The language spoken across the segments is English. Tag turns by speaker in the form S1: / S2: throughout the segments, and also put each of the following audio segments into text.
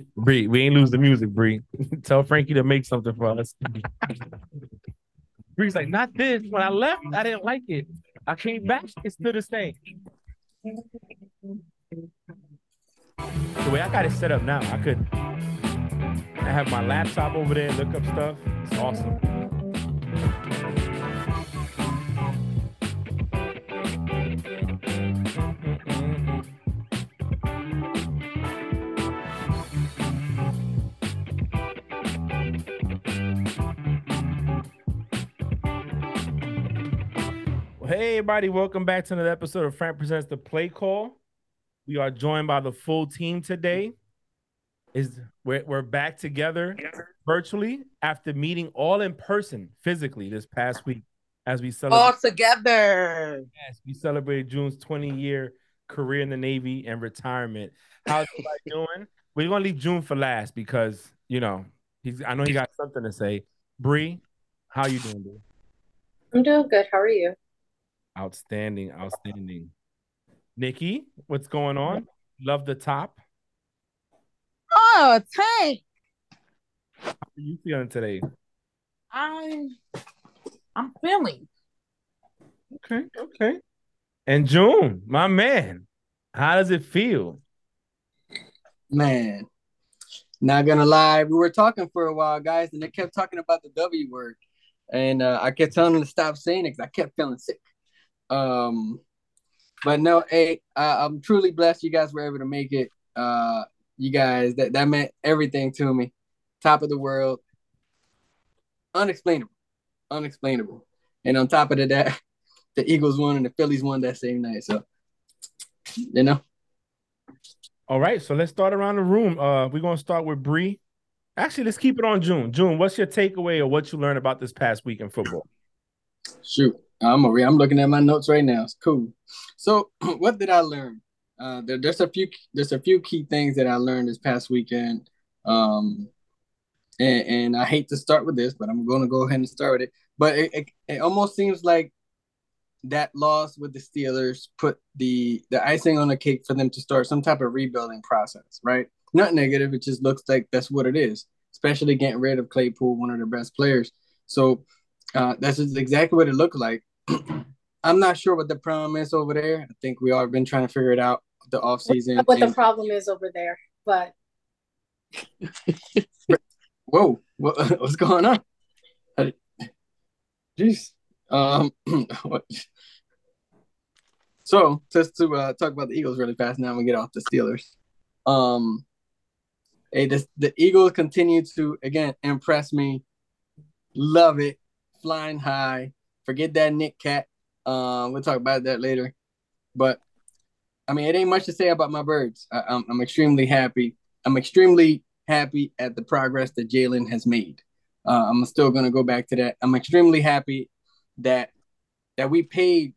S1: Bree, we ain't lose the music, Bree. Tell Frankie to make something for us. Bree's like, not this. When I left, I didn't like it. I came back, it's still the same. The way I got it set up now, I could I have my laptop over there, look up stuff. It's awesome. Hey everybody, welcome back to another episode of Frank Presents the Play Call. We are joined by the full team today. Is we're, we're back together virtually after meeting all in person physically this past week as we celebrate
S2: all together.
S1: Yes, we celebrated Jun's 20 year career in the Navy and retirement. How's everybody doing? We're gonna leave Jun for last because you know he's. I know he got something to say. Bree, how you doing, Bree?
S3: I'm doing good. How are you?
S1: Outstanding, outstanding. Nikki, what's going on? Love the top.
S2: Oh, Tank.
S1: How are you feeling today?
S2: I'm I'm feeling.
S1: Okay, okay. And Jun, my man, how does it feel?
S4: Man, not gonna lie, we were talking for a while, guys, and they kept talking about the W word, and uh, I kept telling them to stop saying it because I kept feeling sick. Um, but no, hey, I, I'm truly blessed you guys were able to make it. Uh, you guys, that that meant everything to me. Top of the world, unexplainable, unexplainable. And on top of that, the Eagles won and the Phillies won that same night. So, you know.
S1: All right, so let's start around the room. Uh, we're gonna start with Bree. Actually, let's keep it on Jun. Jun, what's your takeaway or what you learned about this past week in football?
S4: Shoot, I'm a, I'm looking at my notes right now. It's cool. So, what did I learn? Uh, there, there's a few there's a few key things that I learned this past weekend. Um, and, and I hate to start with this, but I'm going to go ahead and start with it. But it, it, it almost seems like that loss with the Steelers put the the icing on the cake for them to start some type of rebuilding process, right? Not negative. It just looks like that's what it is, especially getting rid of Claypool, one of their best players. So uh, that's exactly what it looked like. I'm not sure what the problem is over there. I think we all have been trying to figure it out the off season.
S3: What the problem is over there, but
S4: whoa, what, what's going on? Jeez. Um? So just to uh, talk about the Eagles really fast now, we get off the Steelers. Um, hey, the, the Eagles continue to again impress me. Love it, flying high. Forget that Nick Cat. Um, we'll talk about that later. But I mean, it ain't much to say about my birds. I, I'm, I'm extremely happy. I'm extremely happy at the progress that Jalen has made. Uh, I'm still gonna go back to that. I'm extremely happy that that we paid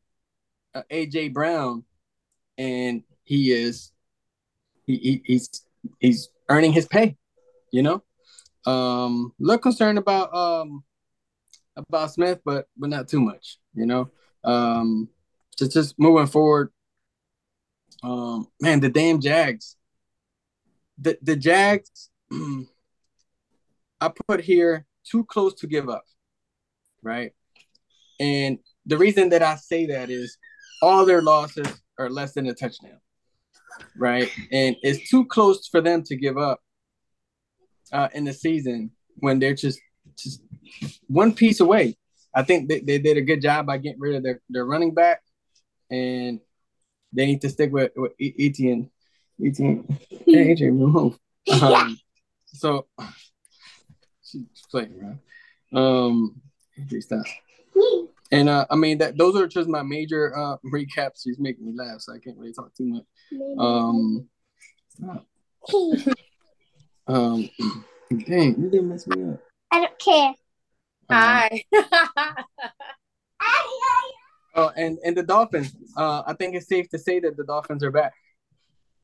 S4: uh, AJ Brown, and he is he, he, he's he's earning his pay. You know, um, little concerned about um about Smith, but but not too much. You know, um, just just moving forward. Um, man, the damn Jags. The the Jags. I put here too close to give up, right? And the reason that I say that is all their losses are less than a touchdown, right? And it's too close for them to give up uh, in the season when they're just just one piece away. I think they, they did a good job by getting rid of their, their running back, and they need to stick with, with Etienne. Etienne, hey, Adrian, move. Um, so she's playing around. Um, stop. And uh, I mean that those are just my major uh, recaps. She's making me laugh, so I can't really talk too much. Um, um, dang, you didn't mess me up.
S5: I don't care.
S3: Hi.
S4: Oh, and and the Dolphins. Uh, I think it's safe to say that the Dolphins are back.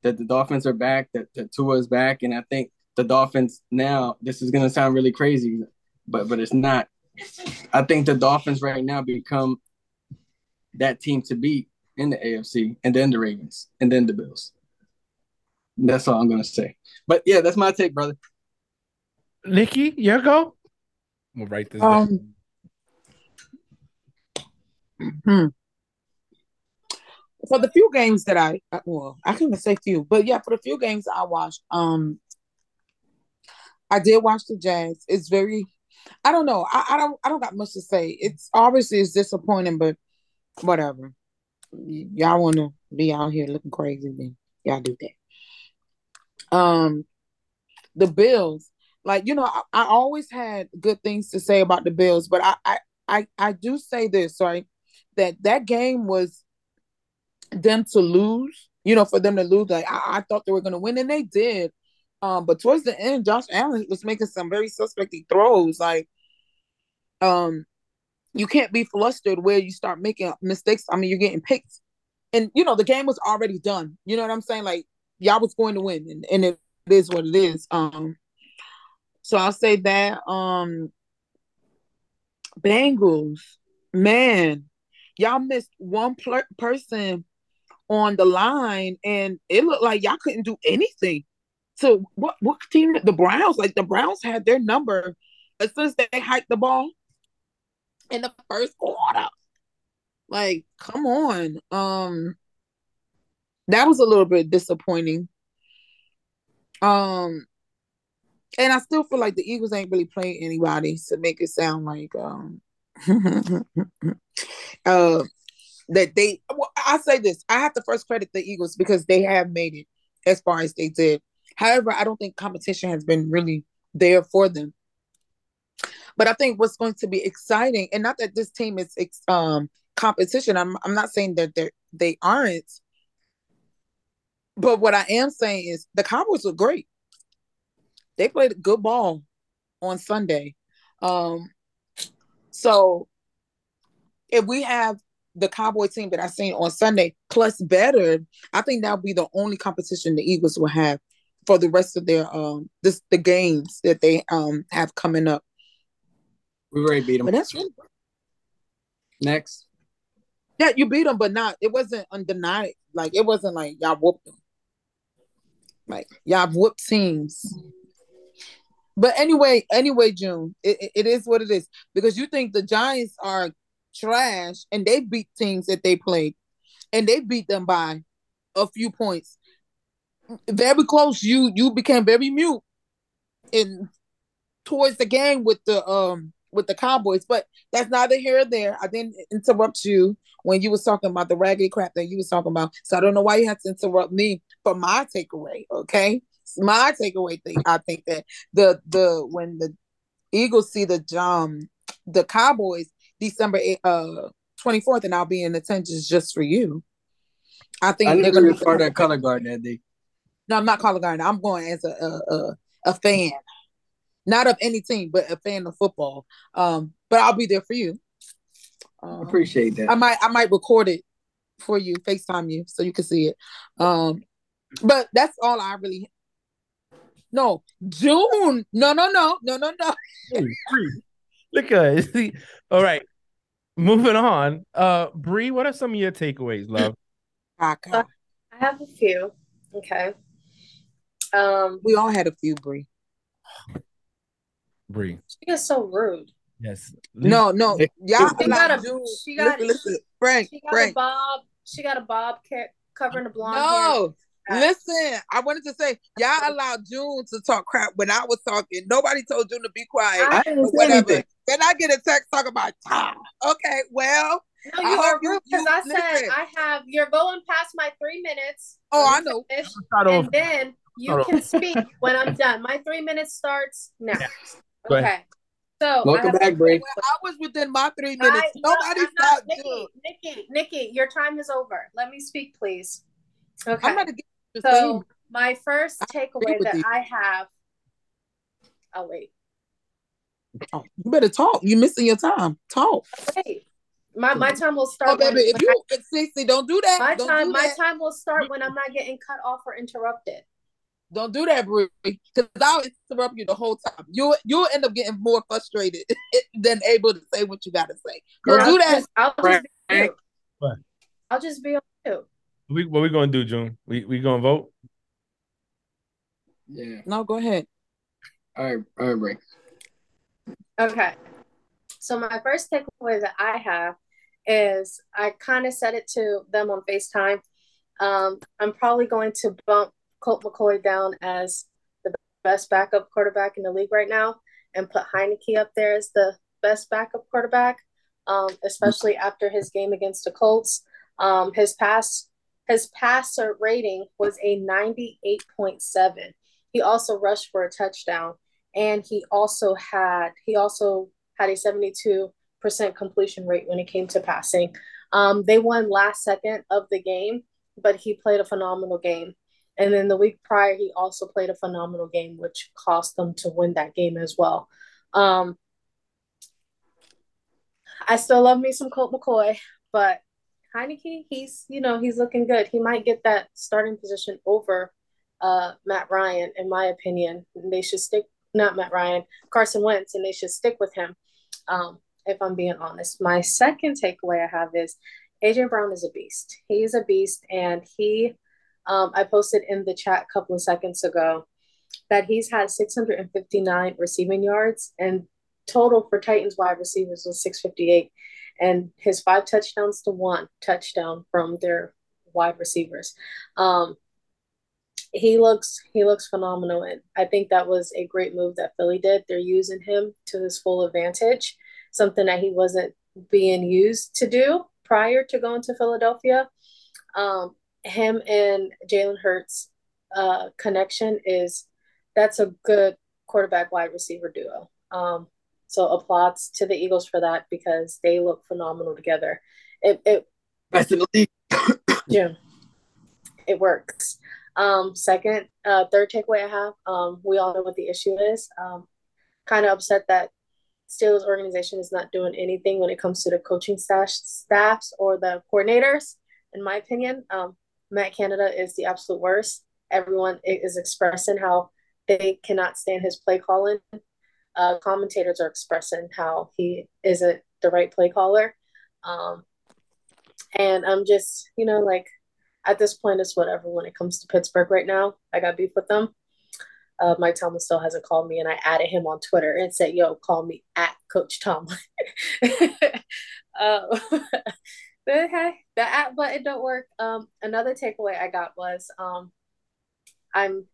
S4: That the Dolphins are back. That, that Tua is back, and I think the Dolphins now. This is gonna sound really crazy, but but it's not. I think the Dolphins right now become that team to beat in the AFC, and then the Ravens, and then the Bills. That's all I'm gonna say. But yeah, that's my take, brother.
S1: Nikki, your go. We'll write this.
S2: Um, hmm. For the few games that I uh, well, I can't even say few, but yeah, for the few games I watched, um, I did watch the Jazz. It's very, I don't know, I, I don't, I don't got much to say. It's obviously it's disappointing, but whatever. Y- y'all want to be out here looking crazy, then y'all do that. Um, the Bills, like you know, I, I always had good things to say about the Bills, but I, I, I, I do say this, right? That that game was them to lose, you know, for them to lose. Like I, I thought they were going to win, and they did. Um, but towards the end, Josh Allen was making some very suspecty throws. Like, um, you can't be flustered where you start making mistakes. I mean, you're getting picked, and you know the game was already done. You know what I'm saying? Like, y'all was going to win, and, and it is what it is. Um, so I'll say that. Um, Bengals, man, y'all missed one pl- person on the line, and it looked like y'all couldn't do anything. So what? What team? The Browns. Like the Browns had their number as soon as they hiked the ball in the first quarter. Like, come on. Um, that was a little bit disappointing. Um, and I still feel like the Eagles ain't really playing anybody to make it sound like um uh that they well, I say this. I have to first credit the Eagles because they have made it as far as they did. However, I don't think competition has been really there for them. But I think what's going to be exciting, and not that this team is um competition. I'm I'm not saying that they they aren't. But what I am saying is the Cowboys are great. They played a good ball on Sunday. Um, so if we have the Cowboy team that I seen on Sunday plus better, I think that'll be the only competition the Eagles will have for the rest of their um this the games that they um have coming up.
S4: We already beat them.
S2: But that's really
S4: Next.
S2: yeah, you beat them, but not it wasn't undenied. Like it wasn't like y'all whooped them. Like y'all whooped teams. But anyway, anyway, June, it, it- is what it is because you think the Giants are trash and they beat teams that they played and they beat them by a few points. Very close. You you became very mute in towards the game with the um with the Cowboys, but that's neither here or there. I didn't interrupt you when you was talking about the raggedy crap that you was talking about. So I don't know why you had to interrupt me for my takeaway. Okay, my takeaway thing. I think that the the when the Eagles see the um the Cowboys December uh twenty fourth, and I'll be in attendance just for you. I think
S4: I
S2: they're gonna
S4: to be part of that color guard that day.
S2: no, I'm not calling Garner. I'm going as a a, a a fan, not of any team, but a fan of football. Um, but I'll be there for you. Um,
S4: Appreciate that.
S2: I might I might record it for you, FaceTime you, so you can see it. Um, but that's all I really. No, Jun. No, no, no, no, no, no.
S1: Look at it. See, all right. Moving on. Uh Bree, what are some of your takeaways, love?
S2: Kaka.
S3: I have a few. Okay. Um,
S2: We all had a few, Bree.
S1: Bree.
S3: she is so rude.
S1: Yes.
S2: No, no, y'all.
S3: She got
S2: allowed
S3: a-
S2: Jun-
S3: she got-
S2: listen, listen, Frank,
S3: She got a
S2: Frank.
S3: bob. She got a bob ca- covering the blonde hair.
S2: No, listen. I wanted to say y'all allowed Jun to talk crap when I was talking. Nobody told Jun to be quiet.
S3: I
S4: I didn't
S2: or
S4: say
S2: whatever.
S4: anything.
S2: Then I get a text talking about time. Okay, well,
S3: No, you
S2: hope
S3: are
S2: you-
S3: rude because I said
S2: listen.
S3: I have. You're going past my three minutes.
S2: oh, I know.
S3: finish,
S1: Start over.
S3: and then you
S1: Start
S3: can speak when I'm done. My three minutes starts now.
S1: Go.
S3: Okay. So I
S4: Welcome
S3: have
S4: back, Bree.
S2: I was within my three minutes.
S3: I, no,
S2: Nobody
S3: I'm not,
S2: stopped
S3: Nikki, Nikki, Nikki, your time is over. Let me speak, please. Okay.
S2: I'm not against the
S3: so
S2: same.
S3: my first takeaway that
S2: you.
S3: I have. Oh wait,
S2: Oh, you better talk. You're missing your time. Talk.
S3: wait. My my time will start.
S2: Oh, baby,
S3: when-
S2: if you Cece, don't do that.
S3: my
S2: don't
S3: time my
S2: that.
S3: time will start when I'm not getting cut off or interrupted.
S2: Don't do that, Bree. Because I'll interrupt you the whole time. You you'll end up getting more frustrated than able to say what you gotta say. Don't
S3: I'll
S2: do that.
S3: Just, I'll just be
S4: Frank.
S3: mute.
S1: What?
S3: I'll just be on mute.
S1: We, what we gonna do, Jun? We we gonna vote?
S4: Yeah.
S2: No, go ahead.
S4: All right, all right, Bree.
S3: Okay. So my first takeaway that I have is I kind of said it to them on FaceTime. Um, I'm probably going to bump Colt McCoy down as the best backup quarterback in the league right now and put Heinicke up there as the best backup quarterback, um, especially after his game against the Colts. Um, his pass his passer rating was a 98.7. He also rushed for a touchdown and he also had he also had a 72% completion rate when it came to passing. Um, they won last second of the game, but he played a phenomenal game. And then the week prior, he also played a phenomenal game, which cost them to win that game as well. Um, I still love me some Colt McCoy, but Heinicke, he's you know he's looking good. He might get that starting position over uh, Matt Ryan, in my opinion. They should stick not Matt Ryan, Carson Wentz, and they should stick with him. Um, if I'm being honest, my second takeaway I have is AJ Brown is a beast. He is a beast, and he, um, I posted in the chat a couple of seconds ago that he's had 659 receiving yards, and total for Titans wide receivers was 658, and his five touchdowns to one touchdown from their wide receivers. Um, he looks he looks phenomenal and i think that was a great move that philly did. They're using him to his full advantage something that he wasn't being used to do prior to going to philadelphia. Um, him and jalen hurts uh, connection is that's a good quarterback wide receiver duo. Um, so applauds to the eagles for that because they look phenomenal together it, it
S4: Best in the league.
S3: yeah it works um, second, uh, third takeaway I have, um, we all know what the issue is. Um, kind of upset that Steelers organization is not doing anything when it comes to the coaching staff, staffs or the coordinators. In my opinion, um, Matt Canada is the absolute worst. Everyone is expressing how they cannot stand his play calling. Uh, commentators are expressing how he isn't the right play caller. Um, and I'm just, you know, like at this point, it's whatever when it comes to Pittsburgh right now. I got beef with them. Uh, Mike Tomlin still hasn't called me, and I added him on Twitter and said, "Yo, call me at Coach Tomlin." uh, but hey, the at button don't work. Um, another takeaway I got was um, I'm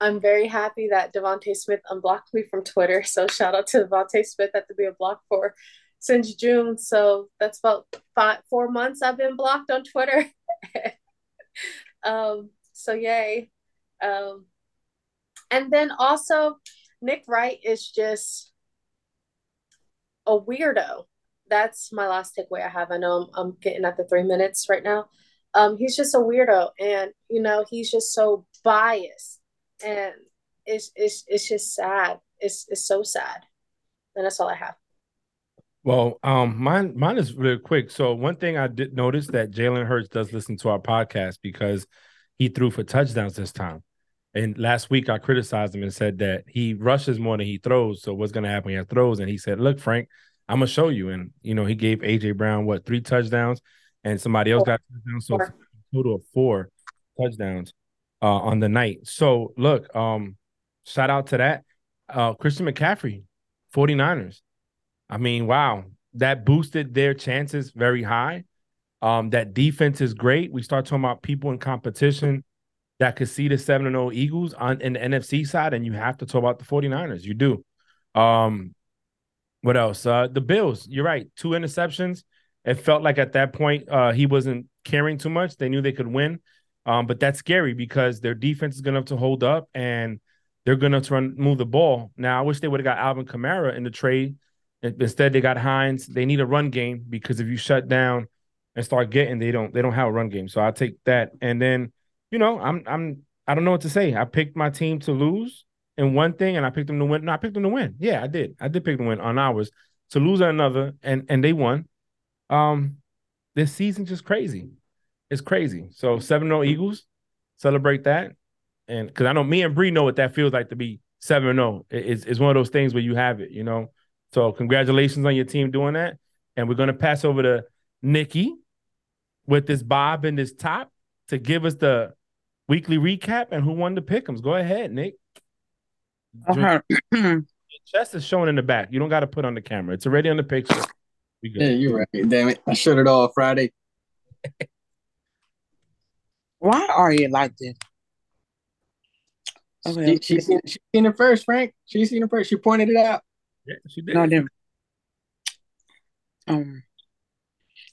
S3: I'm very happy that DeVonta Smith unblocked me from Twitter. So shout out to DeVonta Smith that to be a block for since June. So that's about five four months I've been blocked on Twitter. um, so yay. Um, and then also Nick Wright is just a weirdo. That's my last takeaway I have. I know I'm, I'm getting at the three minutes right now. Um, he's just a weirdo, and you know he's just so biased, and it's it's it's just sad. It's it's so sad, and that's all I have.
S1: Well, um, mine mine is really quick. So one thing I did notice that Jalen Hurts does listen to our podcast because he threw for touchdowns this time. And last week I criticized him and said that he rushes more than he throws. So what's gonna happen when he throws? And he said, Look, Frank, I'm gonna show you. And you know, he gave AJ Brown what three touchdowns, and somebody else got touchdowns. So
S3: Four.
S1: total of four touchdowns uh, on the night. So look, um, shout out to that. Uh Christian McCaffrey, 49ers. I mean, wow, that boosted their chances very high. Um, that defense is great. We start talking about people in competition that could see the 7 0 Eagles on in the NFC side, and you have to talk about the 49ers. You do. Um, what else? Uh, the Bills, you're right. Two interceptions. It felt like at that point uh, he wasn't caring too much. They knew they could win. Um, but that's scary because their defense is gonna have to hold up and they're have to run move the ball. Now I wish they would have got Alvin Kamara in the trade. Instead, they got Hines. They need a run game because if you shut down and start getting, they don't they don't have a run game. So I take that. And then, you know, I'm I'm I don't know what to say. I picked my team to lose in one thing, and I picked them to win. No, I picked them to win. Yeah, I did. I did pick them to win on ours to lose another, and and they won. Um, this season's just crazy. It's crazy. So 7-0 Eagles, celebrate that. And because I know me and Bree know what that feels like to be 7-0. It's, it's one of those things where you have it, you know. So congratulations on your team doing that. And we're gonna pass over to Nikki with this bob and this top to give us the weekly recap and who won the pickums. Go ahead, Nick. Your chest is showing in the back. You don't got to put on the camera. It's already on the picture.
S4: Yeah, you're right. Damn it. I shut it off Friday.
S2: Why are you like this? Okay,
S4: She, she, seen, she seen it first, Frank. She seen it first. She pointed it out.
S1: Yeah, she did.
S2: no, I didn't. Um.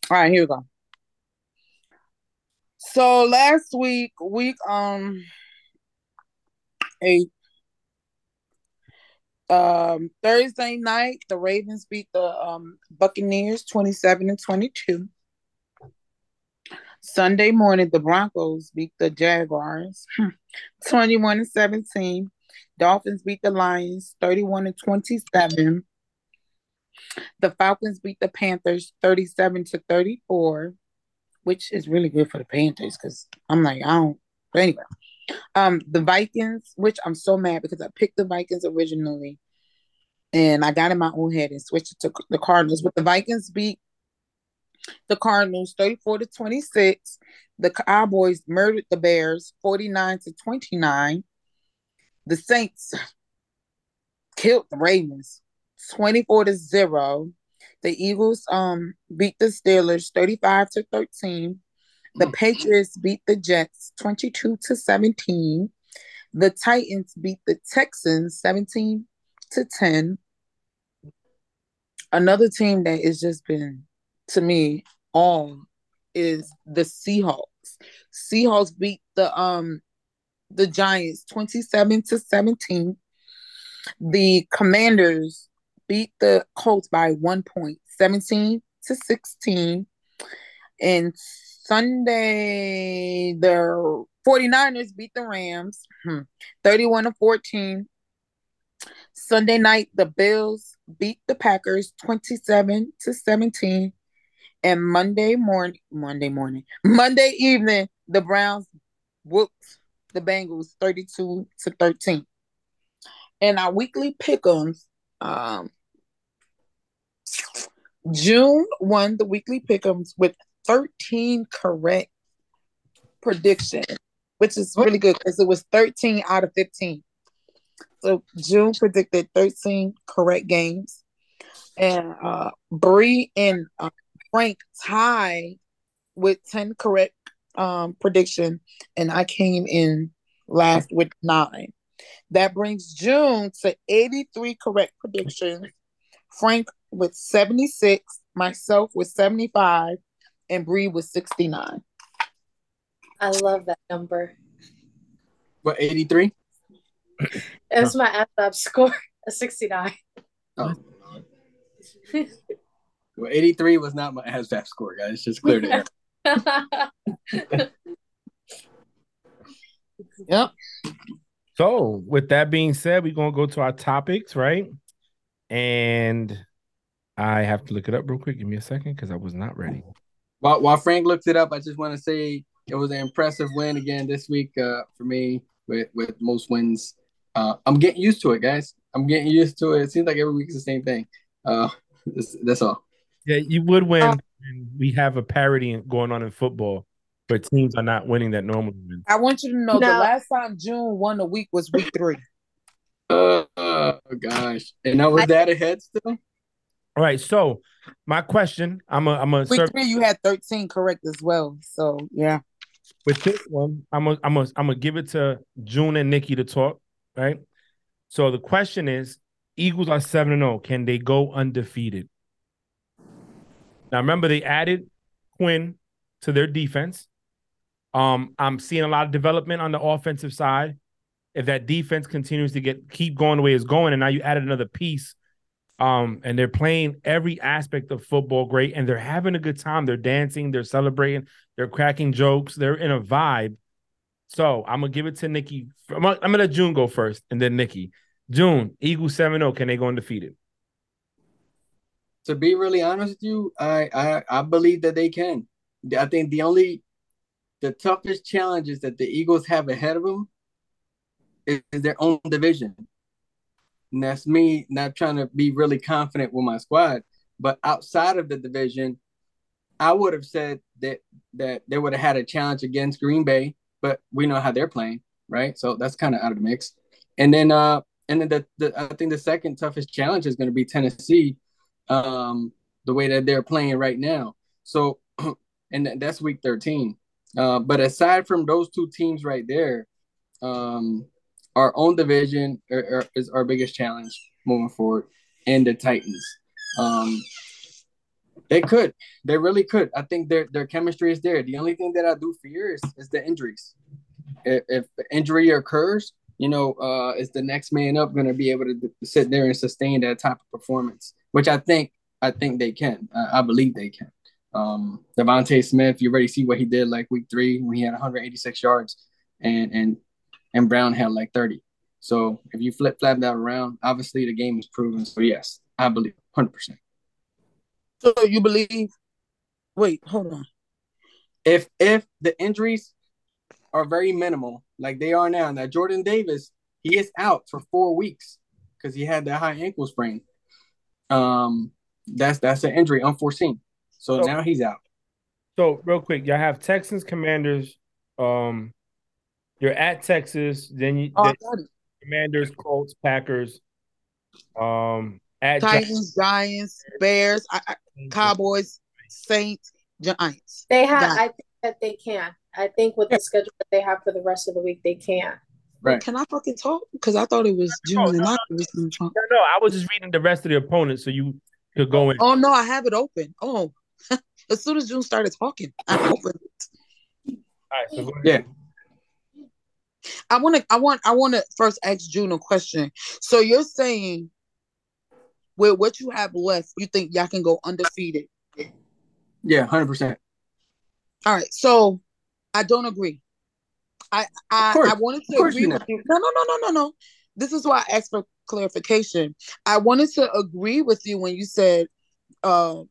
S2: All right, here we go. So last week, week um eight, um Thursday night, the Ravens beat the um Buccaneers twenty seven and twenty two. Sunday morning, the Broncos beat the Jaguars 21 and 17. Dolphins beat the Lions 31 and 27. The Falcons beat the Panthers 37 to 34, which is really good for the Panthers because I'm like, I don't. But anyway, um, the Vikings, which I'm so mad because I picked the Vikings originally and I got in my own head and switched it to the Cardinals, but the Vikings beat the Cardinals 34 to 26. The Cowboys murdered the Bears 49 to 29. The Saints killed the Ravens 24 to 0. The Eagles um beat the Steelers 35 to 13. The Patriots beat the Jets 22 to 17. The Titans beat the Texans 17 to 10. Another team that has just been to me on is the Seahawks. Seahawks beat the um the Giants 27 to 17. The Commanders beat the Colts by one point, 17 to 16. And Sunday, the 49ers beat the Rams hmm, 31 to 14. Sunday night, the Bills beat the Packers 27 to 17. And Monday morning, Monday morning, Monday evening, the Browns whooped the Bengals 32 to 13. And our weekly pick'ems, um, Jun won the weekly pick'ems with 13 correct predictions, which is really good because it was 13 out of 15. So Jun predicted 13 correct games. And uh Bree and uh, Frank tied with 10 correct um prediction and I came in last with 9. That brings Jun to 83 correct predictions. Frank with 76, myself with 75 and Bree with 69.
S3: I love that number.
S4: What, 83?
S3: It's my FF score, a 69.
S4: Oh. well, 83 was not my ASVAB score, guys. Just clear the air.
S2: Yep.
S1: So, with that being said, we're gonna go to our topics, right? And I have to look it up real quick. Give me a second because I was not ready.
S4: While, while Frank looks it up, I just want to say it was an impressive win again this week uh, for me with, with most wins. Uh, I'm getting used to it, guys. I'm getting used to it. It seems like every week is the same thing. Uh, that's, that's all.
S1: Yeah, you would win. and we have a parody going on in football, but teams are not winning that normally win.
S2: I want you to know the last time Jun won a week was week three.
S4: Uh, oh, gosh. And now was that ahead still?
S1: All right. So, my question, I'm a, I'm a
S2: Week three, you had 13 correct as well. So yeah.
S1: with this one, I'm a, I'm a, I'm gonna give it to Jun and Nikki to talk, right? So the question is, Eagles are seven and zero. Can they go undefeated? Now remember, they added Quinn to their defense. Um, I'm seeing a lot of development on the offensive side. If that defense continues to get keep going the way it's going, and now you added another piece, um, and they're playing every aspect of football great, and they're having a good time. They're dancing, they're celebrating, they're cracking jokes, they're in a vibe. So I'm gonna give it to Nikki. I'm gonna, I'm gonna let Jun go first, and then Nikki. Jun, Eagles 7-0. Can they go undefeated?
S4: To be really honest with you, I, I I believe that they can. I think the only the toughest challenges that the Eagles have ahead of them is, is their own division. And that's me not trying to be really confident with my squad. But outside of the division, I would have said that that they would have had a challenge against Green Bay, but we know how they're playing, right? So that's kind of out of the mix. And then uh and then the, the I think the second toughest challenge is going to be Tennessee, um, the way that they're playing right now. So and that's week 13. Uh, but aside from those two teams right there, um, our own division are, are, is our biggest challenge moving forward, and the Titans. Um, they could, they really could. I think their their chemistry is there. The only thing that I do fear is, is the injuries. If, if injury occurs, you know, uh, is the next man up going to be able to sit there and sustain that type of performance? Which I think I think they can. I, I believe they can. Um, Smith, you already see what he did like week three when he had 186 yards, and and and Brown had like 30. So if you flip flap that around, obviously the game is proven. So yes, I believe 100. percent
S2: So you believe? Wait, hold on.
S4: If if the injuries are very minimal, like they are now, now Jordan Davis, he is out for four weeks because he had that high ankle sprain. Um, that's that's an injury unforeseen. So, so now he's out.
S1: So real quick, y'all have Texans, Commanders. Um, you're at Texas, then you oh, then Commanders, Colts, Packers. Um,
S2: at Titans, Gi- Giants, Bears, I, I, Cowboys, Saints, Giants.
S3: They have. Giants. I think that they can. I think with the schedule that they have for the rest of the week, they can.
S2: Right. Can I fucking talk? Because I thought it was Jun no,
S1: and
S2: no,
S1: no, no, no, I was just reading the rest of the opponents, so you could go in.
S2: Oh no, I have it open. Oh, as soon as Jun started talking, I opened
S1: it. All right, so
S4: yeah.
S2: I want to. I want. I want to first ask Jun a question. So you're saying, with what you have left, you think y'all can go undefeated?
S4: Yeah, hundred percent.
S2: All right. So I don't agree. I I, I wanted to agree with you. No, no, no, no, no, no. This is why I asked for clarification. I wanted to agree with you when you said uh,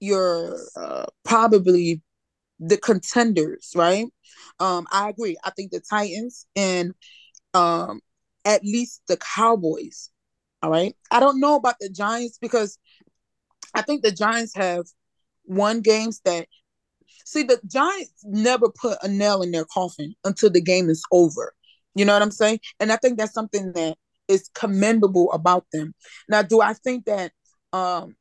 S2: you're uh, probably the contenders, right? Um, I agree. I think the Titans and um, at least the Cowboys. All right. I don't know about the Giants because I think the Giants have won games that see the Giants never put a nail in their coffin until the game is over. You know what I'm saying? And I think that's something that is commendable about them. Now, do I think that um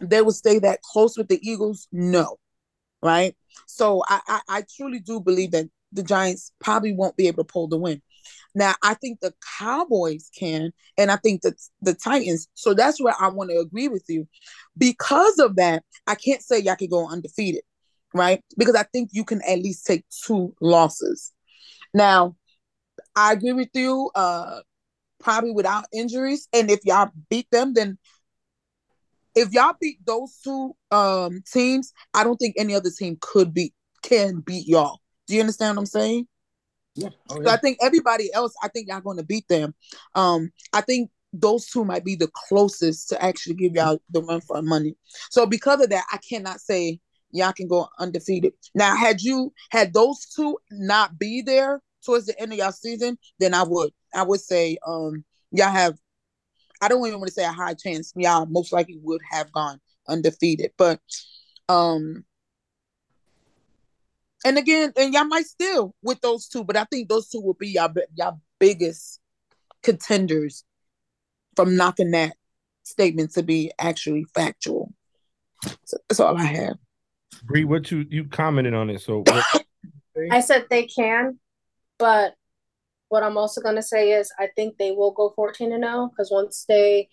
S2: they will stay that close with the Eagles? No. Right. So I, I, I truly do believe that the Giants probably won't be able to pull the win. Now I think the Cowboys can, and I think that the Titans. So that's where I want to agree with you. Because of that, I can't say y'all can go undefeated, right? Because I think you can at least take two losses. Now, I agree with you. Uh, probably without injuries, and if y'all beat them, then if y'all beat those two um teams, I don't think any other team could beat can beat y'all. Do you understand what I'm saying?
S4: Yeah. Oh,
S2: yeah. So I think everybody else, I think y'all going to beat them. Um, I think those two might be the closest to actually give y'all the run for money. So because of that, I cannot say y'all can go undefeated. Now, had you had those two not be there towards the end of y'all season, then I would. I would say um y'all have I don't even want to say a high chance. Y'all most likely would have gone undefeated. But um and again, and y'all might still with those two, but I think those two will be y'all y'all biggest contenders from knocking that statement to be actually factual. So that's all I have.
S1: Bree, what you you commented on it? So
S3: I said they can, but what I'm also going to say is I think they will go 14 and 0 because once they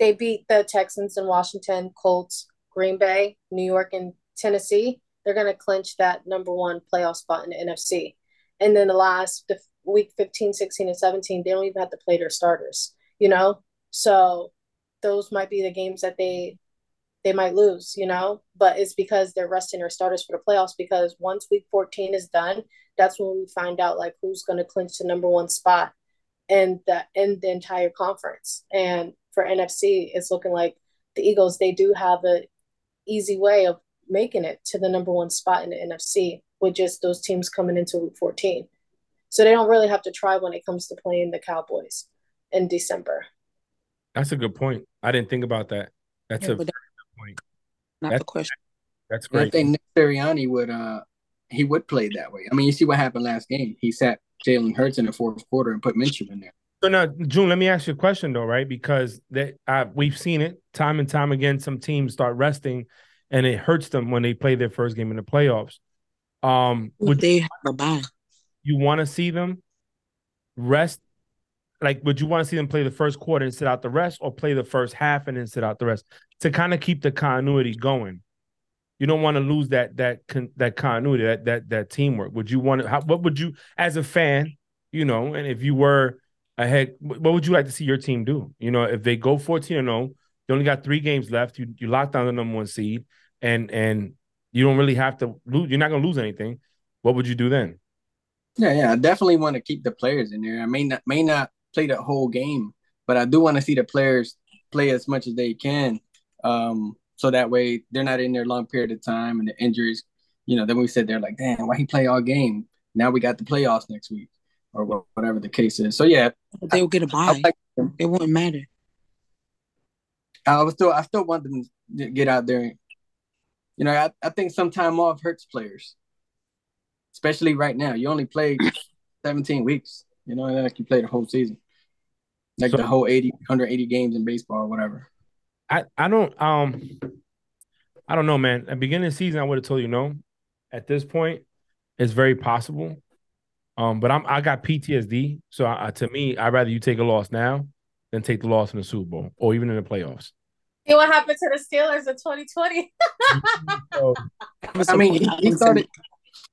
S3: they beat the Texans and Washington, Colts, Green Bay, New York, and Tennessee, they're going to clinch that number one playoff spot in the NFC. And then the last the week 15, 16, and 17, they don't even have to play their starters, you know? So those might be the games that they they might lose, you know, but it's because they're resting their starters for the playoffs. Because once week 14 is done, that's when we find out like who's going to clinch the number one spot in the in the entire conference. And for NFC, it's looking like the Eagles they do have an easy way of making it to the number one spot in the NFC with just those teams coming into week 14. So they don't really have to try when it comes to playing the Cowboys in December.
S1: That's a good point. I didn't think about that. That's yeah, a
S2: point. Not that's, the question.
S1: That's great.
S4: I think Nick Sirianni would uh he would play that way. I mean, you see what happened last game. He sat Jalen Hurts in the fourth quarter and put Minshew in there.
S1: So now, Jun, let me ask you a question though, right? Because that uh, we've seen it time and time again. Some teams start resting, and it hurts them when they play their first game in the playoffs. Um, would
S2: they have a bye?
S1: you want to see them rest? Like, would you want to see them play the first quarter and sit out the rest, or play the first half and then sit out the rest to kind of keep the continuity going? You don't want to lose that that con- that continuity, that that that teamwork. Would you want to? How, what would you, as a fan, you know, and if you were ahead, what would you like to see your team do? You know, if they go fourteen and oh, zero, they only got three games left. You you lock down the number one seed, and and you don't really have to lose. You're not going to lose anything. What would you do then?
S4: Yeah, yeah, I definitely want to keep the players in there. I may not may not play the whole game, but I do want to see the players play as much as they can. Um, so that way they're not in there long period of time and the injuries, you know, then we said they're like, damn, why he play all game? Now we got the playoffs next week or whatever the case is. So yeah,
S2: they'll get a bye. Like it wouldn't matter.
S4: I was still I still want them to get out there. You know, I, I think some time off hurts players. Especially right now. You only play 17 weeks. You know, like you play the whole season. Like so, the whole 80 180 games in baseball or whatever.
S1: I I don't um I don't know, man. At the beginning of the season, I would have told you no. At this point, it's very possible. Um, but I'm I got PTSD, so I, to me, I'd rather you take a loss now than take the loss in the Super Bowl or even in the playoffs.
S3: See what happened to the Steelers in 2020?
S4: so, I mean, he, he started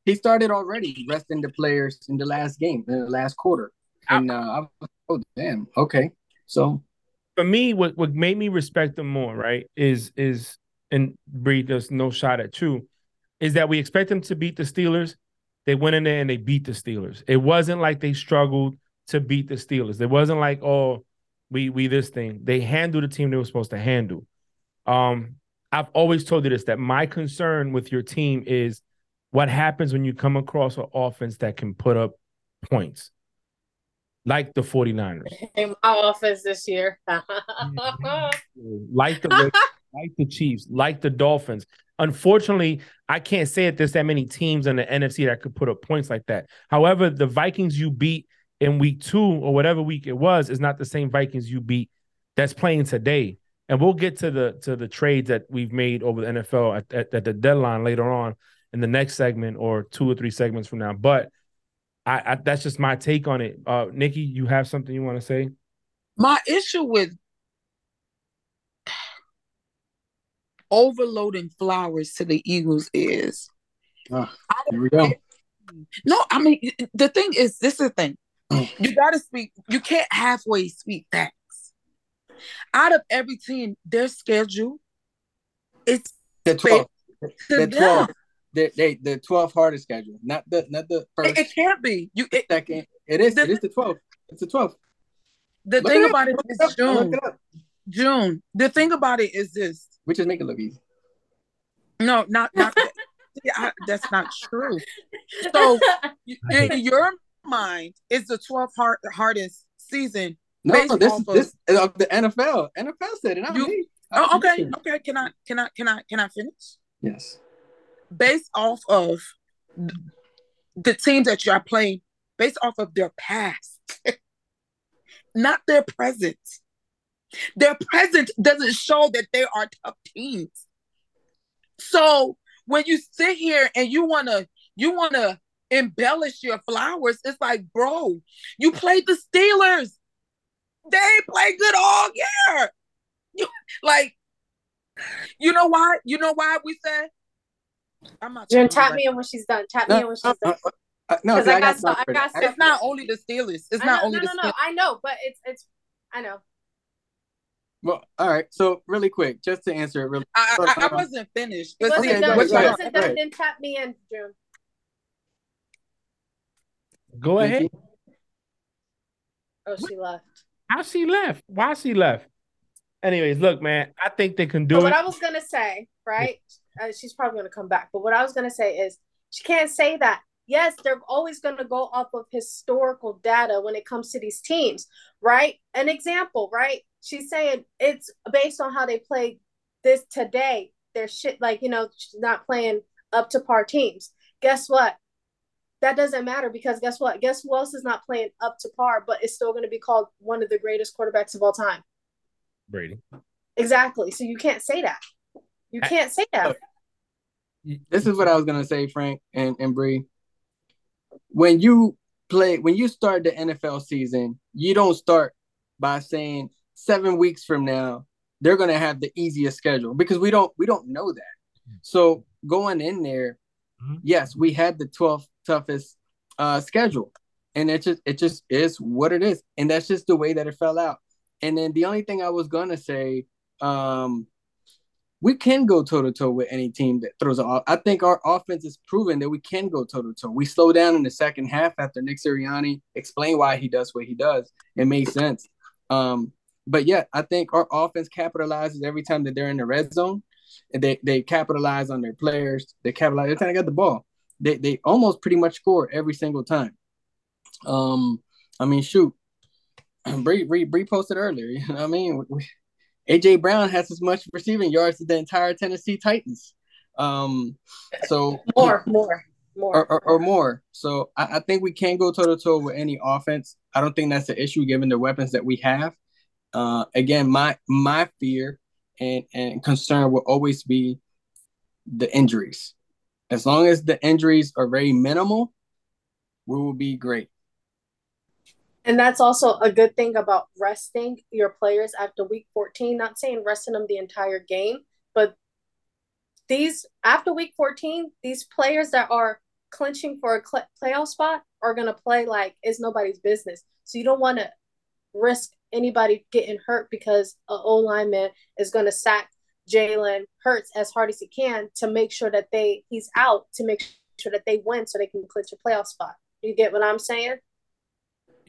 S4: he started already resting the players in the last game, in the last quarter, and uh, I was, oh damn, okay, so
S1: for me, what what made me respect them more, right, is is and breathe. There's no shot at you, is that we expect them to beat the Steelers. They went in there and they beat the Steelers. It wasn't like they struggled to beat the Steelers. It wasn't like oh, we we this thing. They handled the team they were supposed to handle. Um, I've always told you this that my concern with your team is what happens when you come across an offense that can put up points like the 49ers.
S3: In my offense this year. Mm-hmm.
S1: like the like the Chiefs, like the Dolphins. Unfortunately, I can't say that there's that many teams in the NFC that could put up points like that. However, the Vikings you beat in week two or whatever week it was is not the same Vikings you beat that's playing today. And we'll get to the to the trades that we've made over the NFL at, at, at the deadline later on in the next segment or two or three segments from now. But I, I that's just my take on it. Uh, Nikki, you have something you want to say?
S2: My issue with overloading Flowers to the Eagles is.
S4: Oh, here we go.
S2: No, I mean the thing is, this is the thing. You gotta speak. You can't halfway speak facts. Out of every team, their schedule, it's
S4: the twelve. The twelve the they the 12th hardest schedule, not the not the first.
S2: It, it can't be. You it,
S4: second. It is. The, it is the 12th. It's the 12th.
S2: The Look thing it about it is Jun. It Jun. The thing about it is this.
S4: We just make it look easy.
S2: No, not not. see, I, that's not true. So in your mind, is the 12th hard, hardest season.
S4: No, this of, this of the NFL. NFL said it. Not you, me.
S2: Oh, okay, okay. Can I can I can I can I finish?
S4: Yes
S2: based off of the teams that you're playing, based off of their past, not their present. Their present doesn't show that they are tough teams. So when you sit here and you wanna you wanna embellish your flowers, it's like, bro, you played the Steelers. They play good all year. You like, you know why? You know why we said
S3: I'm not. Jen, tap me in when she's done. Tap no, me in when she's done. Uh, uh, no,
S2: I, I, got, stuff, I got stuff. It's not only the Steelers. It's not only
S3: no,
S2: the
S3: no, no. No. I know, but it's it's. I know.
S4: Well, all right. So really quick, just to answer it really.
S2: I, I, I uh, wasn't finished. But
S3: wasn't okay, done. What's wasn't done. Then tap me in, Jun.
S1: Go ahead.
S3: Oh, she left.
S1: How she left? Why she left? Anyways, look, man. I think they can do
S3: so
S1: it.
S3: What I was gonna say, right? Uh, she's probably going to come back. But what I was going to say is she can't say that. Yes, they're always going to go off of historical data when it comes to these teams, right? An example, right? She's saying it's based on how they play this today. They're shit like, you know, not playing up to par teams. guess what? That doesn't matter because guess what? Guess who else is not playing up to par, but is still going to be called one of the greatest quarterbacks of all time?
S1: Brady.
S3: Exactly. So you can't say that. You can't say that.
S4: This is what I was gonna say, Frank and and Bree. When you play, when you start the NFL season, you don't start by saying seven weeks from now they're gonna have the easiest schedule because we don't we don't know that. So going in there, mm-hmm. yes, we had the 12th toughest uh, schedule, and it just it just is what it is, and that's just the way that it fell out. And then the only thing I was gonna say, um, we can go toe to toe with any team that throws off. I think our offense is proven that we can go toe to toe. We slow down in the second half after Nick Sirianni explained why he does what he does. It made sense. Um, but yeah, I think our offense capitalizes every time that they're in the red zone. They they capitalize on their players. They capitalize every time they got the ball. They they almost pretty much score every single time. Um, I mean, shoot, Bree, Bree, Bree posted earlier. You know what I mean? We, AJ Brown has as much receiving yards as the entire Tennessee Titans. Um, so
S3: more, more, more,
S4: or, or, or more. So I, I, think we can go toe to toe with any offense. I don't think that's the issue given the weapons that we have. Uh, again, my my fear and and concern will always be the injuries. As long as the injuries are very minimal, we will be great.
S3: And that's also a good thing about resting your players after week 14. Not saying resting them the entire game, but these after week 14, these players that are clinching for a cl- playoff spot are going to play like it's nobody's business. So you don't want to risk anybody getting hurt because an O lineman is going to sack Jalen Hurts as hard as he can to make sure that they he's out to make sure that they win so they can clinch a playoff spot. You get what I'm saying?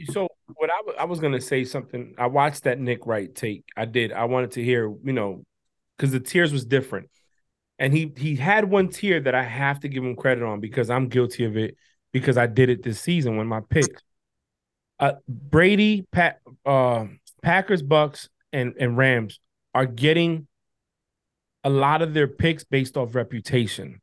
S1: So what I, w- I was gonna say something. I watched that Nick Wright take. I did. I wanted to hear, you know, because the tiers was different, and he he had one tier that I have to give him credit on because I'm guilty of it because I did it this season when my pick. Uh, Brady, Pat, uh, Packers, Bucs, and and Rams are getting a lot of their picks based off reputation.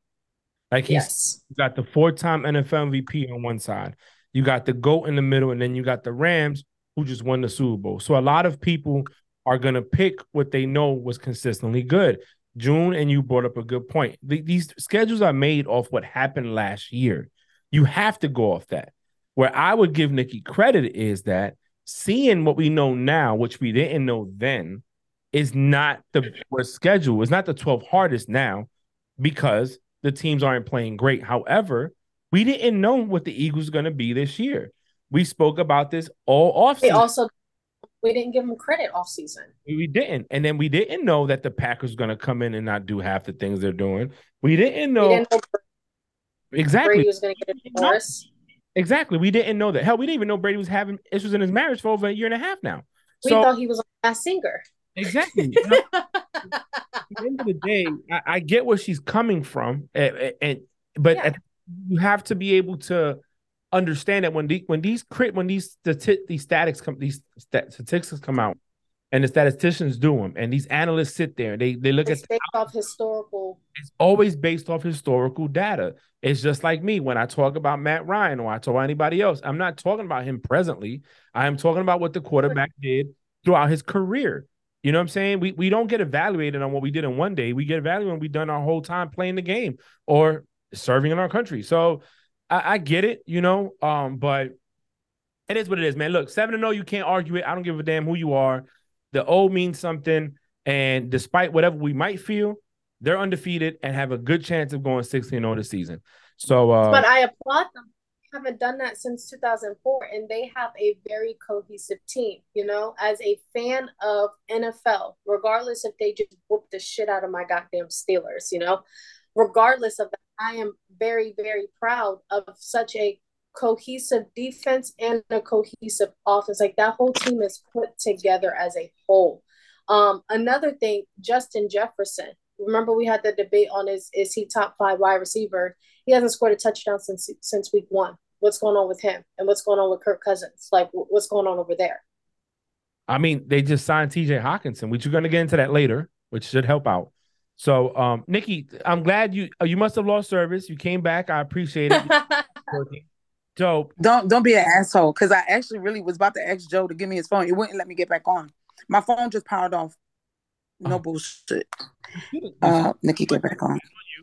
S1: Like he's yes. got the four-time NFL MVP on one side. You got the GOAT in the middle, and then you got the Rams who just won the Super Bowl. So a lot of people are going to pick what they know was consistently good. Jun, and you brought up a good point. The, these schedules are made off what happened last year. You have to go off that. Where I would give Nikki credit is that seeing what we know now, which we didn't know then, is not the schedule. It's not the 12 hardest now because the teams aren't playing great. However, we didn't know what the Eagles were going to be this year. We spoke about this all off.
S3: We also we didn't give them credit off season.
S1: We didn't, and then we didn't know that the Packers were going to come in and not do half the things they're doing. We didn't know, we didn't know exactly
S3: Brady was going to get a divorce.
S1: Exactly, we didn't know that. Hell, we didn't even know Brady was having issues in his marriage for over a year and a half now.
S3: We so, thought he was a singer.
S1: Exactly. You know, at the end of the day, I, I, get where she's coming from, and, and but yeah. at you have to be able to understand that when the, when these crit when these stati- these statics come these stat- statistics come out and the statisticians do them and these analysts sit there and they they look
S3: it's
S1: at
S3: based the, off historical
S1: it's always based off historical data. It's just like me when i talk about matt ryan or i talk about anybody else. I'm not talking about him presently. I am talking about what the quarterback did throughout his career. You know what i'm saying? We, we don't get evaluated on what we did in one day. We get evaluated when we done our whole time playing the game or serving in our country. So I, I get it, you know, um, but it is what it is, man. Look, seven to zero, you can't argue it. I don't give a damn who you are. The O means something, and despite whatever we might feel, they're undefeated and have a good chance of going 16 0 this season. So, uh,
S3: but I applaud them. Haven't done that since 2004, and they have a very cohesive team. You know, as a fan of NFL, regardless if they just whoop the shit out of my goddamn Steelers, you know, regardless of that, I am very, very proud of such a cohesive defense and a cohesive offense. Like that whole team is put together as a whole. Um, another thing, Justin Jefferson. Remember, we had the debate on is is he top five wide receiver? He hasn't scored a touchdown since since week one. What's going on with him? And what's going on with Kirk Cousins? Like, what's going on over there?
S1: I mean, they just signed T.J. Hockenson, which you're going to get into that later, which should help out. So, um, Nikki, I'm glad you uh, you must have lost service. You came back. I appreciate it. Dope.
S2: Don't don't be an asshole. Cause I actually really was about to ask Joe to give me his phone. It wouldn't let me get back on. My phone just powered off. No
S1: Oh.
S2: bullshit. Uh, Nikki, get back on.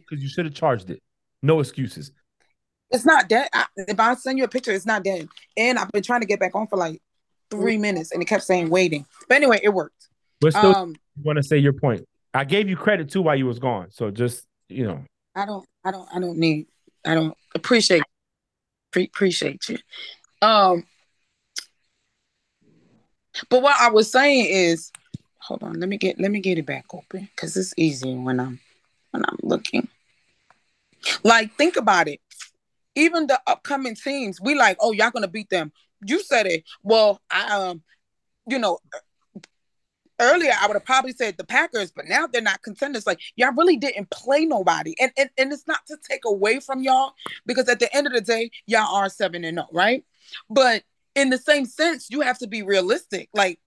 S1: Because you should have charged it. No excuses.
S2: It's not dead. I, if I send you a picture, it's not dead. And I've been trying to get back on for like three minutes, and it kept saying waiting. But anyway, it worked.
S1: But still,
S2: Um,
S1: want to say your point. I gave you credit too while you was gone. So just you know,
S2: I don't, I don't, I don't need, I don't appreciate, pre- appreciate you. Um, but what I was saying is, hold on, let me get, let me get it back open because it's easy when I'm, when I'm looking. Like, think about it. Even the upcoming teams, we like, oh, y'all gonna beat them. You said it. Well, I, um, you know, earlier I would have probably said the Packers, but now they're not contenders. Like y'all really didn't play nobody, and and, and it's not to take away from y'all because at the end of the day, y'all are seven and zero, right? But in the same sense, you have to be realistic. Like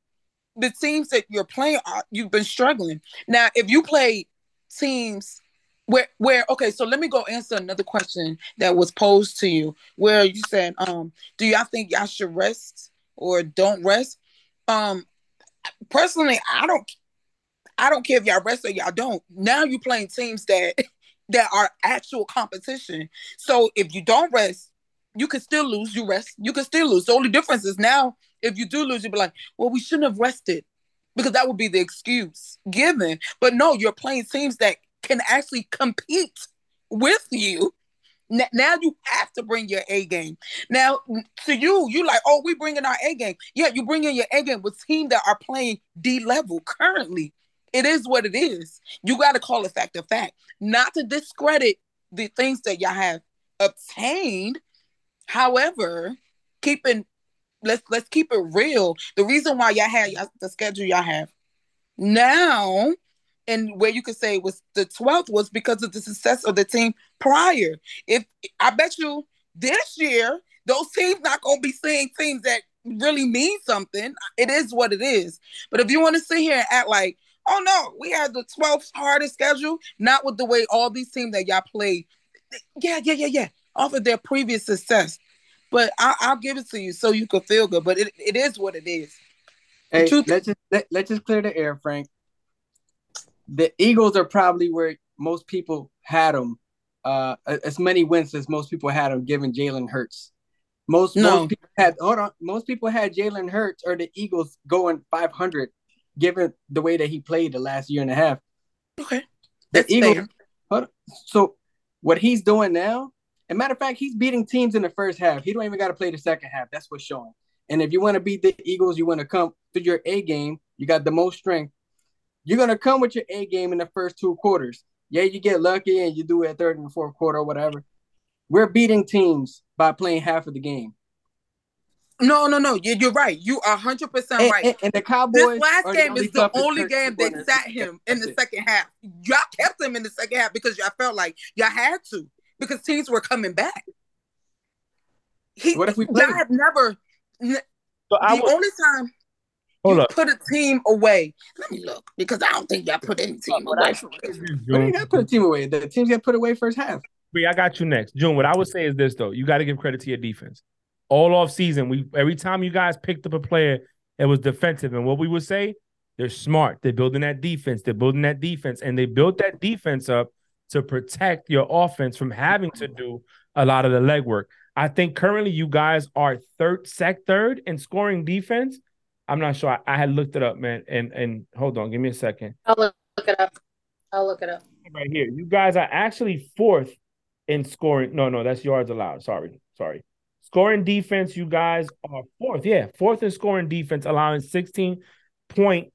S2: the teams that you're playing, are, you've been struggling. Now, if you play teams where where okay, so let me go answer another question that was posed to you, where you said, um, do y'all think y'all should rest or don't rest? Um, personally, I don't I don't care if y'all rest or y'all don't. Now you playing teams that that are actual competition. So if you don't rest, you can still lose. You rest, you can still lose. The only difference is now if you do lose, you'll be like, well, we shouldn't have rested. Because that would be the excuse given. But no, you're playing teams that can actually compete with you. Now you have to bring your A game. Now, to you, you like, oh, we bringing our A game. Yeah, you bring in your A game with team that are playing D level currently. It is what it is. You got to call it fact of fact, not to discredit the things that y'all have obtained. However, keeping let's let's keep it real. The reason why y'all had y'all, the schedule y'all have now, and where you could say was the 12th was because of the success of the team prior. If I bet you this year, those teams not gonna be seeing teams that really mean something. It is what it is. But if you want to sit here and act like, oh no, we had the 12th hardest schedule, not with the way all these teams that y'all played. Yeah, yeah, yeah, yeah. Off of their previous success. But I, I'll give it to you so you can feel good. But it, it is what it is.
S4: Hey,
S2: truth-
S4: let's just let, let's just clear the air, Frank. The Eagles are probably where most people had them. Uh, as many wins as most people had them, given Jalen Hurts. Most
S2: No.
S4: most people had hold on. Most people had Jalen Hurts or the Eagles going 500, given the way that he played the last year and a half.
S2: Okay.
S4: The Eagles. on. So what he's doing now, a matter of fact, he's beating teams in the first half. He don't even got to play the second half. That's what's showing. And if you want to beat the Eagles, you want to come to your A game. You got the most strength. You're gonna come with your A game in the first two quarters. Yeah, you get lucky and you do it third and fourth quarter or whatever. We're beating teams by playing half of the game.
S2: No, no, no. You, you're right. You are 100%
S4: And,
S2: right.
S4: and- and the Cowboys.
S2: this last game
S4: only
S2: is the only game
S4: people
S2: that sat him in the
S4: it.
S2: second half. Y'all kept him in the second half because y'all felt like y'all had to because teams were coming back. He,
S4: what if we?
S2: Y'all have never.
S1: So I
S2: the
S1: would
S2: only time
S1: hold
S2: you
S1: up.
S2: put a team away. Let me look because I don't think y'all put any team
S4: What
S2: away.
S4: I-
S2: for.
S4: But you
S1: Jun.
S4: got to put a team away. The teams got put away first half.
S1: Bree, I got you next. Jun, what I would say is this though. You got to give credit to your defense. All off season, we every time you guys picked up a player, it was defensive. And what we would say, they're smart. They're building that defense. They're building that defense. And they built that defense up to protect your offense from having to do a lot of the legwork. I think currently you guys are third, sec third in scoring defense. I'm not sure. I, I had looked it up, man. And and hold on, give me a second.
S3: I'll look, look it up. I'll look it up.
S1: right here. You guys are actually fourth in scoring. No, no, that's yards allowed. Sorry, sorry. Scoring defense, you guys are fourth. Yeah, fourth in scoring defense, allowing 16 point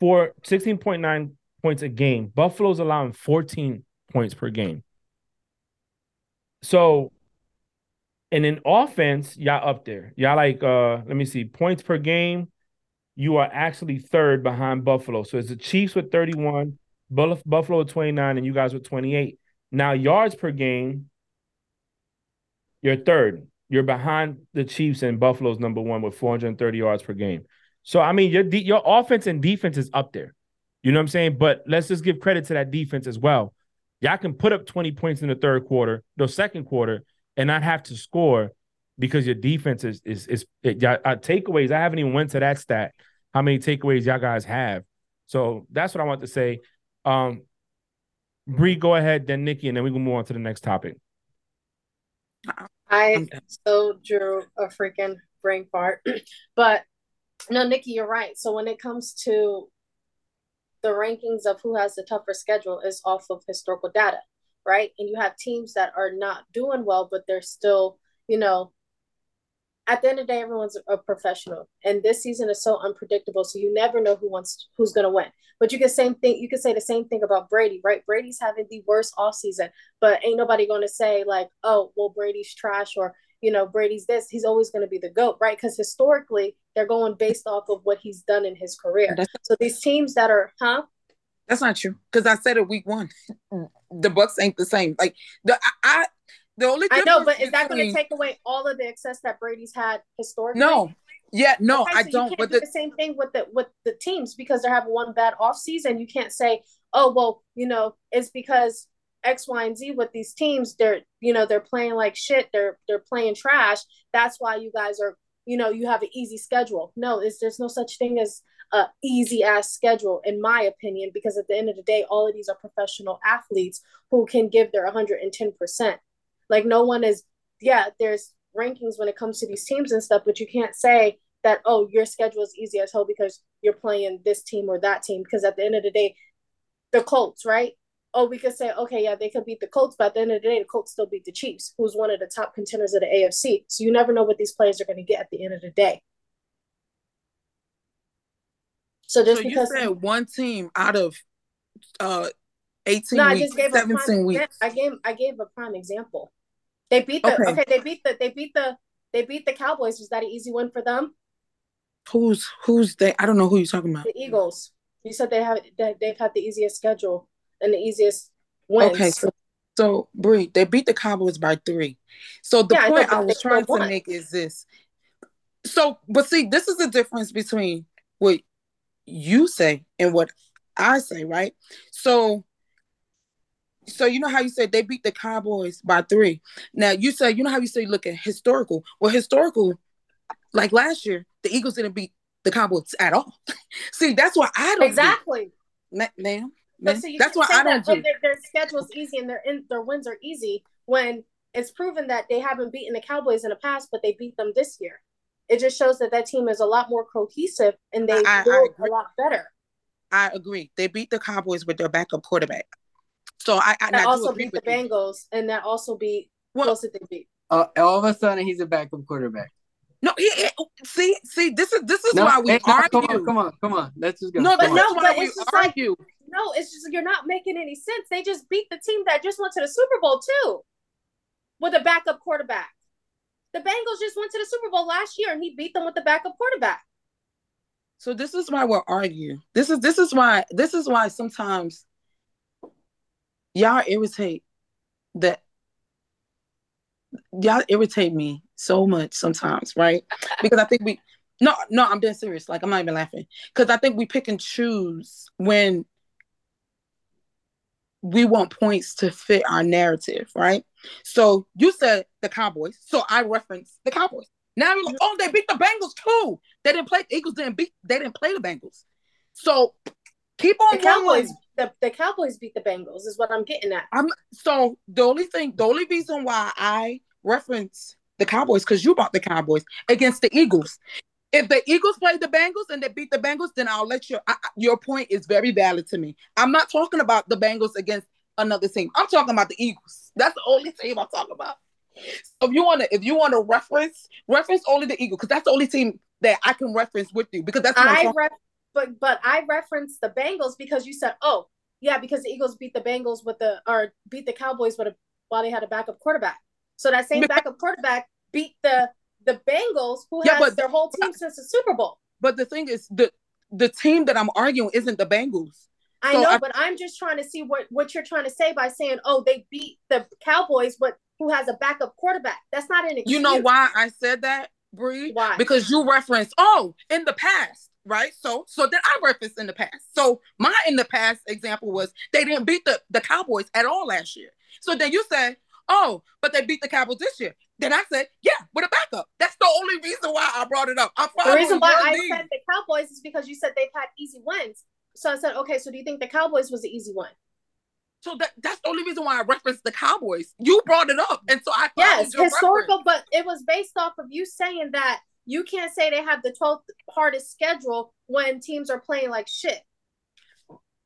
S1: four, 16.9 points a game. Buffalo's allowing 14 points per game. So, and in offense, y'all up there. Y'all like uh, let me see, points per game. You are actually third behind Buffalo. So it's the Chiefs with 31, Buffalo with 29, and you guys with 28. Now, yards per game, you're third. You're behind the Chiefs and Buffalo's number one with 430 yards per game. So, I mean, your de- your offense and defense is up there. You know what I'm saying? But let's just give credit to that defense as well. Y'all can put up 20 points in the third quarter, the second quarter, and not have to score because your defense is is is it, uh, takeaways. I haven't even went to that stat. How many takeaways y'all guys have? So that's what I want to say. Um, Bree, go ahead, then Nikki, and then we can move on to the next topic.
S3: I still drew a freaking brain fart, but no, Nikki, you're right. So when it comes to the rankings of who has the tougher schedule is off of historical data, right? And you have teams that are not doing well, but they're still, you know, at the end of the day, everyone's a professional, and this season is so unpredictable. So you never know who wants who's going to win. But you can same thing. You can say the same thing about Brady, right? Brady's having the worst off season, but ain't nobody going to say like, oh, well, Brady's trash or you know Brady's this. He's always going to be the goat, right? Because historically, they're going based off of what he's done in his career. So these teams that are, huh?
S2: That's not true. Because I said it week one. The Bucs ain't the same. Like the I, the only
S3: I know, but is that going to take away all of the excess that Brady's had historically?
S2: No. Yeah, no, okay, I
S3: so
S2: don't.
S3: but do the, the, same thing with the with the teams because they're having one bad off season. You can't say, oh well, you know, it's because X, Y, and Z with these teams. They're you know they're playing like shit. They're they're playing trash. That's why you guys are you know you have an easy schedule. No, is there's no such thing as a easy ass schedule in my opinion because at the end of the day, all of these are professional athletes who can give their 110 percent like no one is, yeah, there's rankings when it comes to these teams and stuff, but you can't say that, oh, your schedule is easy as hell because you're playing this team or that team. Because at the end of the day, the Colts, right? Oh, we could say, okay, yeah, they could beat the Colts, but at the end of the day, the Colts still beat the Chiefs, who's one of the top contenders of the AFC. So you never know what these players are going to get at the end of the day.
S2: So just so because you said one team out of uh 18 no, weeks, I just gave 17
S3: a prime,
S2: weeks.
S3: I gave I gave a prime example. They beat the okay. okay. They beat the they beat the they beat the Cowboys. Was that an easy win for them?
S2: Who's who's they? I don't know who you're talking about.
S3: The Eagles. You said they have they, they've had the easiest schedule and the easiest wins.
S2: Okay, so so Bree, they beat the Cowboys by three. So the yeah, point I, I was trying to make is this. So, but see, this is the difference between what you say and what I say, right? So so you know how you said they beat the Cowboys by three. Now you said you know how you say look at historical. Well, historical, like last year, the Eagles didn't beat the Cowboys at all. See, that's why I don't
S3: exactly,
S2: do. Ma- ma'am. ma'am. So that's why I don't
S3: do. Their, their schedule's easy and their in, their wins are easy when it's proven that they haven't beaten the Cowboys in the past, but they beat them this year. It just shows that that team is a lot more cohesive and they I, build I a lot better.
S2: I agree. They beat the Cowboys with their backup quarterback. So I, I
S3: that also beat the you. Bengals, and that also beat well, close they beat.
S4: Uh, all of a sudden, he's a backup quarterback.
S2: No, he, he, see, see, this is this is no, why we hey, argue.
S4: Come on, come on, come on. Let's just go.
S3: No, but no, but it's just argue. like no, it's just you're not making any sense. They just beat the team that just went to the Super Bowl too, with a backup quarterback. The Bengals just went to the Super Bowl last year, and he beat them with the backup quarterback.
S2: So this is why we're arguing. This is this is why this is why sometimes y'all irritate that y'all irritate me so much sometimes, right? Because I think we no, no, I'm dead serious. Like I'm not even laughing. Because I think we pick and choose when we want points to fit our narrative, right? So you said the Cowboys, so I reference the Cowboys. Now you're like, oh, they beat the Bengals too. They didn't play. Eagles didn't beat. They didn't play the Bengals. So keep on
S3: the Cowboys. The, the Cowboys beat the Bengals is what I'm getting at.
S2: I'm so the only thing, the only reason why I reference the Cowboys because you bought the Cowboys against the Eagles. If the Eagles play the Bengals and they beat the Bengals, then I'll let you. I, your point is very valid to me. I'm not talking about the Bengals against another team. I'm talking about the Eagles. That's the only team I'm talking about. So if you want to, if you want to reference, reference only the Eagles because that's the only team that I can reference with you because that's
S3: I re- but but I referenced the Bengals because you said, oh yeah, because the Eagles beat the Bengals with the or beat the Cowboys with a while they had a backup quarterback. So that same backup quarterback beat the the Bengals who yeah, has their whole team since the Super Bowl.
S2: But the thing is the the team that I'm arguing isn't the Bengals.
S3: I so know, I, but I'm just trying to see what what you're trying to say by saying, "Oh, they beat the Cowboys, but who has a backup quarterback?" That's not an excuse.
S2: You know why I said that, Bree?
S3: Why?
S2: Because you referenced, "Oh, in the past." right? So so then I referenced in the past. So my in the past example was they didn't beat the, the Cowboys at all last year. So then you said, oh, but they beat the Cowboys this year. Then I said, yeah, with a backup. That's the only reason why I brought it up.
S3: The reason why I said the Cowboys is because you said they've had easy wins. So I said, okay, so do you think the Cowboys was the easy one?
S2: So that, that's the only reason why I referenced the Cowboys. You brought it up. And so I
S3: Yes, historical, reference. but it was based off of you saying that you can't say they have the 12th hardest schedule when teams are playing like shit.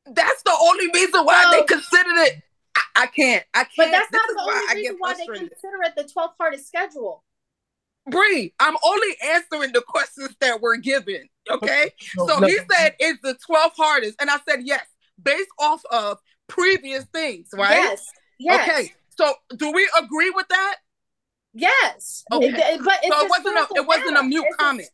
S2: That's the only reason why so, they considered it. I, I, can't. I can't.
S3: But that's not the only reason why they consider it the 12th hardest schedule.
S2: Bree, I'm only answering the questions that were given. Okay. No, so no. he said it's the 12th hardest. And I said yes, based off of previous things, right?
S3: Yes. Yes.
S2: Okay. So do we agree with that?
S3: Yes.
S2: Okay. It, but so it wasn't a it wasn't a mute it's comment.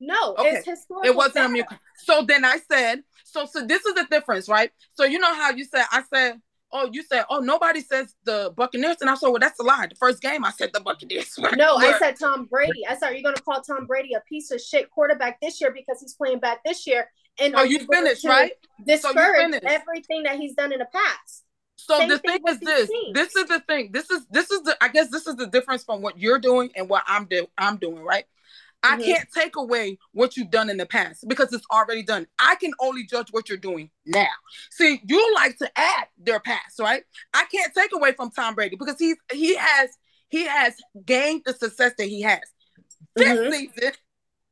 S3: no, okay. it's historical.
S2: It wasn't data. a mute. So then I said, so so this is the difference, right? So you know how you said I said, oh, you said, oh, nobody says the Buccaneers, and I said, well, that's a lie. The first game I said the Buccaneers.
S3: No, I said Tom Brady. I said, you're you going to call Tom Brady a piece of shit quarterback this year because he's playing bad this year?
S2: And oh, you finished, right?
S3: Discourage so everything that he's done in the past.
S2: So Same the thing, thing is this. Teams. This is the thing. This is this is the I guess this is the difference from what you're doing and what I'm do I'm doing, right? I mm-hmm. can't take away what you've done in the past because it's already done. I can only judge what you're doing now. See, you like to add their past, right? I can't take away from Tom Brady because he's he has he has gained the success that he has. This mm-hmm. season,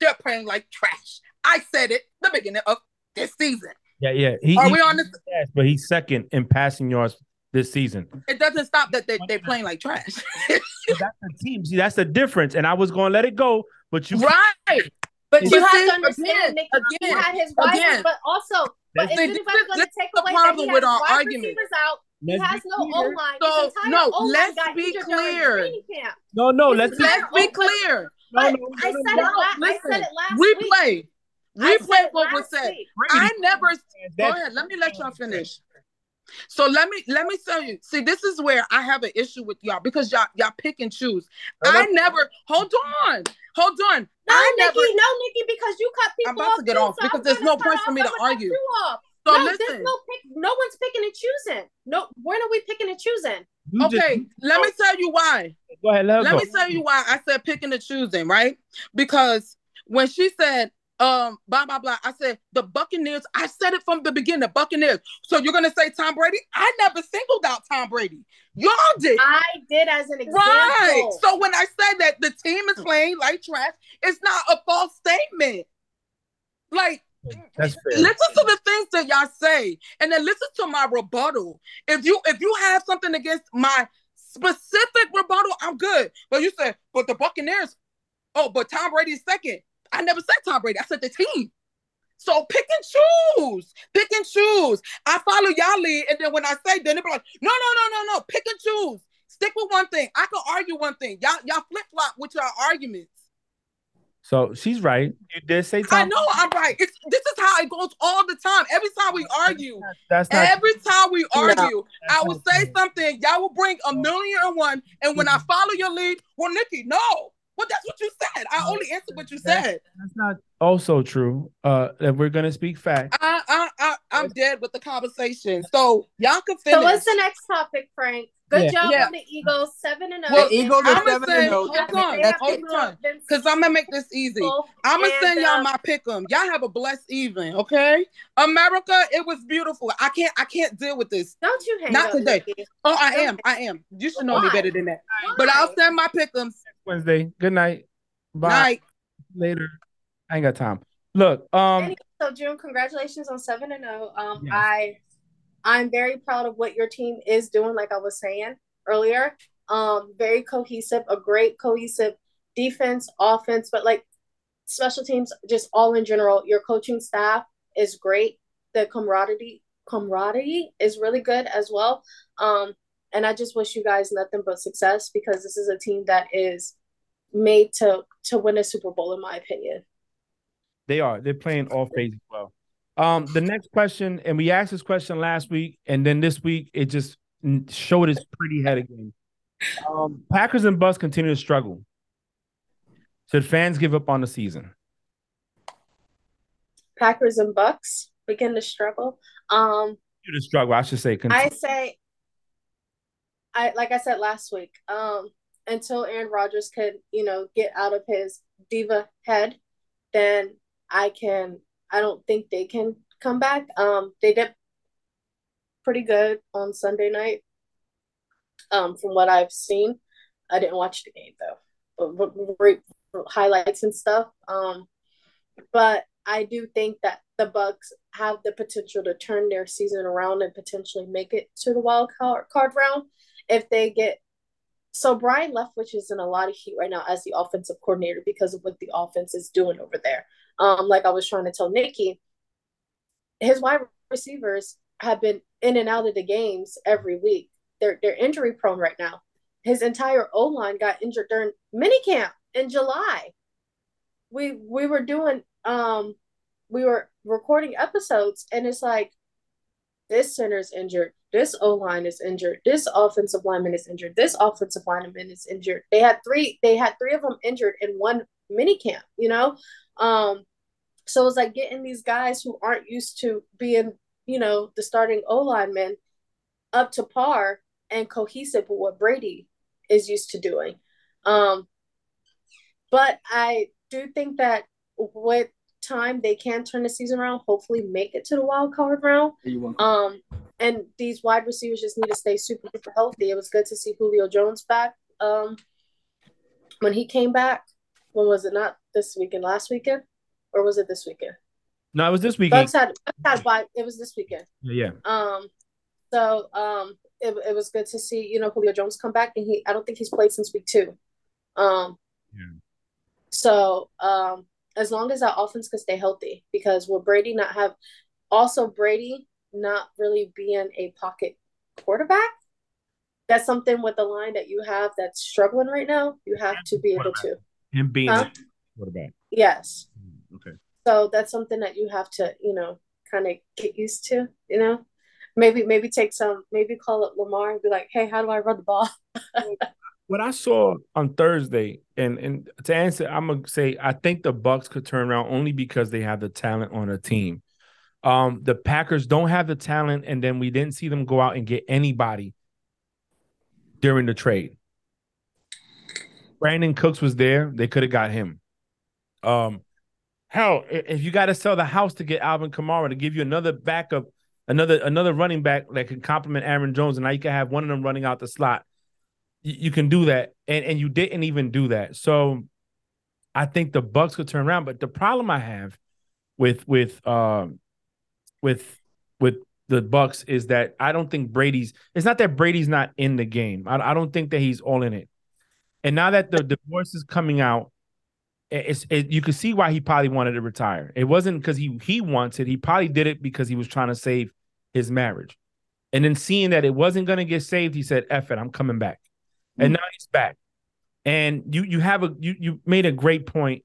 S2: they're playing like trash. I said it the beginning of this season.
S1: Yeah, yeah. He,
S2: Are
S1: he,
S2: we on this?
S1: Yes, but he's second in passing yards this season.
S2: It doesn't stop that they, they're playing like trash.
S1: that's the team. See, that's the difference. And I was going to let it go, but you
S2: right.
S3: But you have to understand, Nick, again, he had his wife, but also, but if anybody's going to take away that he has wide argument. receivers out, he let's has no O line. So
S2: no, let's be clear.
S1: No, no, let's
S2: let's be clear.
S3: No, no, no, I, said no, it la- I said it last
S2: replay.
S3: Week.
S2: Replay what was said. I never. Go ahead. Let me let y'all finish. So let me let me tell you. See, this is where I have an issue with y'all because y'all y'all pick and choose. I never. Hold on. Hold on.
S3: No, I Nikki. Never, no, Nikki, because you cut people.
S2: I'm about to get off so because there's no point for me to argue.
S3: So no, listen. There's no pick. No one's picking and choosing. No, when are we picking and choosing?
S2: You okay, just, let me tell you why.
S1: Go ahead. Let,
S2: let me tell you why I said picking and choosing, right? Because when she said um, blah blah blah. I said the Buccaneers. I said it from the beginning. The Buccaneers. So you're gonna say Tom Brady? I never singled out Tom Brady. Y'all did.
S3: I did as an example.
S2: Right. So when I said that the team is playing like trash, it's not a false statement. Like
S1: that's fair.
S2: Listen to the things that y'all say, and then listen to my rebuttal. If you if you have something against my specific rebuttal, I'm good. But you said, but the Buccaneers. Oh, but Tom Brady's second. I never said Tom Brady. I said the team. So pick and choose. Pick and choose. I follow y'all lead, and then when I say, then they be like, no, no, no, no, no. Pick and choose. Stick with one thing. I can argue one thing. Y'all, y'all flip flop with your arguments.
S1: So she's right. You did say
S2: Tom. I know I'm right. It's, this is how it goes all the time. Every time we argue, that's not, every time we argue, no, I will say something. Y'all will bring a million and one, and when I mm-hmm. follow your lead, well, Nikki, no, well, that's what you said. I only answered what you said.
S1: That's not also true. Uh, that we're gonna speak facts.
S2: I, I, I, I'm dead with the conversation. So y'all can finish.
S3: So what's the next topic, Frank? Good yeah. job yeah. on the Eagles, seven and zero.
S2: Well, Eagles are seven say, and zero. Hold on, hold on, because I'm gonna make this easy. I'm gonna send y'all my pick 'em. Y'all have a blessed evening, okay? America, it was beautiful. I can't, I can't deal with this.
S3: Don't you hang
S2: Not
S3: up,
S2: today. Oh, I am, I am. You should know Why? me better than that. Why? But I'll send my pick 'em.
S1: Wednesday. Good night.
S2: Bye. Night.
S1: Later. I ain't got time. Look, um
S3: so Jun, congratulations on 7 and 0. Um yes. I I'm very proud of what your team is doing like I was saying earlier. Um very cohesive, a great cohesive defense, offense, but like special teams just all in general. Your coaching staff is great. The camaraderie camaraderie is really good as well. Um and I just wish you guys nothing but success because this is a team that is made to to win a Super Bowl, in my opinion.
S1: They are. They're playing all phases well. Um, the next question, and we asked this question last week, and then this week it just showed its pretty head again. Um, Packers and Bucs continue to struggle. Should fans give up on the season?
S3: Packers and Bucs begin to struggle. Um,
S1: you to struggle, I should say.
S3: I say, I like I said last week. Um, until Aaron Rodgers could, you know, get out of his diva head, then I can. I don't think they can come back. Um, they did pretty good on Sunday night. Um, from what I've seen, I didn't watch the game though, but great highlights and stuff. Um, but I do think that the Bucs have the potential to turn their season around and potentially make it to the wild card, card round if they get. So Byron Leftwich is in a lot of heat right now as the offensive coordinator because of what the offense is doing over there. Um, like I was trying to tell Nikki, his wide receivers have been in and out of the games every week. They're they're injury prone right now. His entire O line got injured during minicamp in July. We we were doing um we were recording episodes and it's like this center's injured, this O line is injured, this offensive lineman is injured, this offensive lineman is injured. They had three they had three of them injured in one minicamp, you know? Um so it's like getting these guys who aren't used to being, you know, the starting O line men up to par and cohesive with what Brady is used to doing. Um, but I do think that with time they can turn the season around, hopefully make it to the wild card round. Um, and these wide receivers just need to stay super, super healthy. It was good to see Julio Jones back. Um, when he came back, when was it? Not this weekend, last weekend, or was it this weekend?
S1: No, it was this weekend.
S3: Bucs had, Bucs had it was this weekend.
S1: Yeah.
S3: Um. So um, it, it was good to see you know Julio Jones come back, and he I don't think he's played since week two. Um. Yeah. So um, as long as that offense can stay healthy, because will Brady not have, also Brady not really being a pocket quarterback, that's something with the line that you have that's struggling right now. You have to be able to.
S1: Him being huh? quarterback.
S3: Yes. So that's something that you have to, you know, kind of get used to, you know. Maybe maybe take some maybe call up Lamar and be like, hey, how do I run the ball?
S1: what I saw on Thursday, and and to answer, I'm gonna say I think the Bucs could turn around only because they have the talent on a team. Um, the Packers don't have the talent, and then we didn't see them go out and get anybody during the trade. brandin Cooks was there; they could have got him. Um, hell, if you got to sell the house to get Alvin Kamara to give you another backup, another another running back that can complement Aaron Jones, and now you can have one of them running out the slot you can do that, and and you didn't even do that. So I think the Bucs could turn around. But the problem I have with with um with with the Bucs is that I don't think Brady's. It's not that Brady's not in the game. I, I don't think that he's all in it. And now that the divorce is coming out, it's it, you can see why he probably wanted to retire. It wasn't because he he wants it. He probably did it because he was trying to save his marriage. And then seeing that it wasn't going to get saved, he said, "F it, I'm coming back." and now he's back. And you you have a you you made a great point,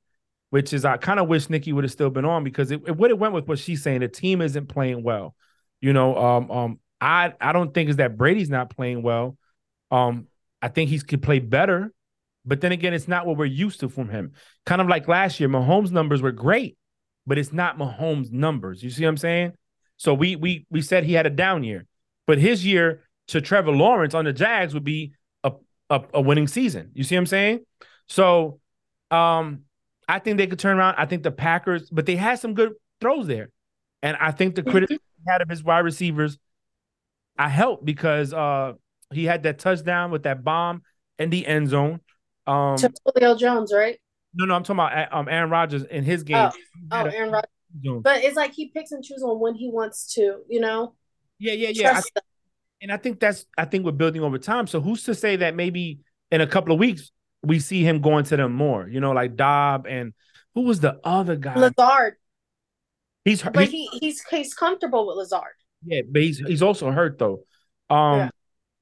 S1: which is I kind of wish Nikki would have still been on because it, it would have went with what she's saying. The team isn't playing well. You know, um, um, I I don't think is that Brady's not playing well. Um, I think he could play better, but then again, it's not what we're used to from him. Kind of like last year, Mahomes' numbers were great, but it's not Mahomes' numbers. You see what I'm saying? So we we we said he had a down year, but his year to Trevor Lawrence on the Jags would be a, a winning season. You see what I'm saying? So um I think they could turn around. I think the Packers, but they had some good throws there. And I think the criticism had of his wide receivers, I helped because uh he had that touchdown with that bomb in the end zone. Um
S3: to Julio Jones, right?
S1: No, no, I'm talking about um Aaron Rodgers in his game.
S3: Oh, oh Aaron Rodgers. But it's like he picks and chooses on when he wants to, you know.
S1: Yeah, yeah, yeah. I, and I think that's I think we're building over time. So who's to say that maybe in a couple of weeks we see him going to them more? You know, like Doubs and who was the other guy?
S3: Lazard.
S1: He's hurt.
S3: but he's, he he's he's comfortable with Lazard.
S1: Yeah, but he's he's also hurt though. Um yeah.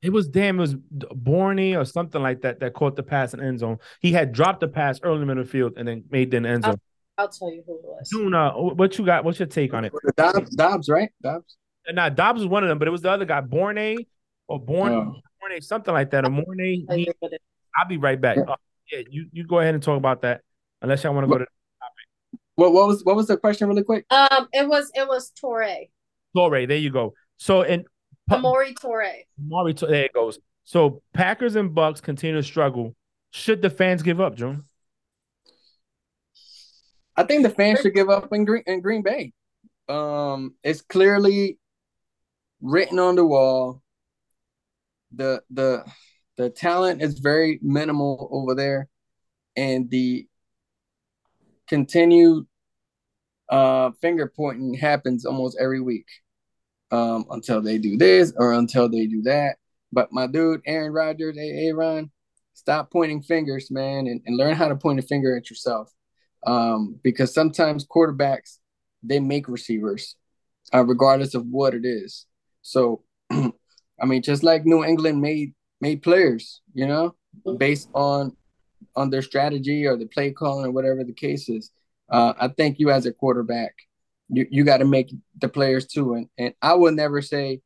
S1: It was damn, it was Bourne or something like that that caught the pass in end zone. He had dropped the pass early in the middle field and then made the end zone.
S3: I'll, I'll tell you who it was.
S1: Tuna, what you got? What's your take on it?
S4: Doubs, Doubs, right? Doubs.
S1: Now Doubs was one of them, but it was the other guy, Bourne or Born, oh. Borne, something like that. Or Morne. He, I'll be right back. Uh, yeah, you you go ahead and talk about that, unless y'all want to go to.
S4: What what was what was the question really quick?
S3: Um, it was it was Torre.
S1: Torre, there you go. So and
S3: Amori Torre.
S1: Amori, there it goes. So Packers and Bucks continue to struggle. Should the fans give up, Jun?
S4: I think the fans should give up in Green in Green Bay. Um, it's clearly written on the wall. The the the talent is very minimal over there, and the continued uh, finger pointing happens almost every week um, until they do this or until they do that. But my dude, Aaron Rodgers, hey, Aaron, stop pointing fingers, man, and, and learn how to point a finger at yourself. Um, because sometimes quarterbacks, they make receivers, uh, regardless of what it is. So, I mean, just like New England made made players, you know, based on on their strategy or the play calling or whatever the case is. Uh, I think you as a quarterback, you, you got to make the players too. And, and I will never say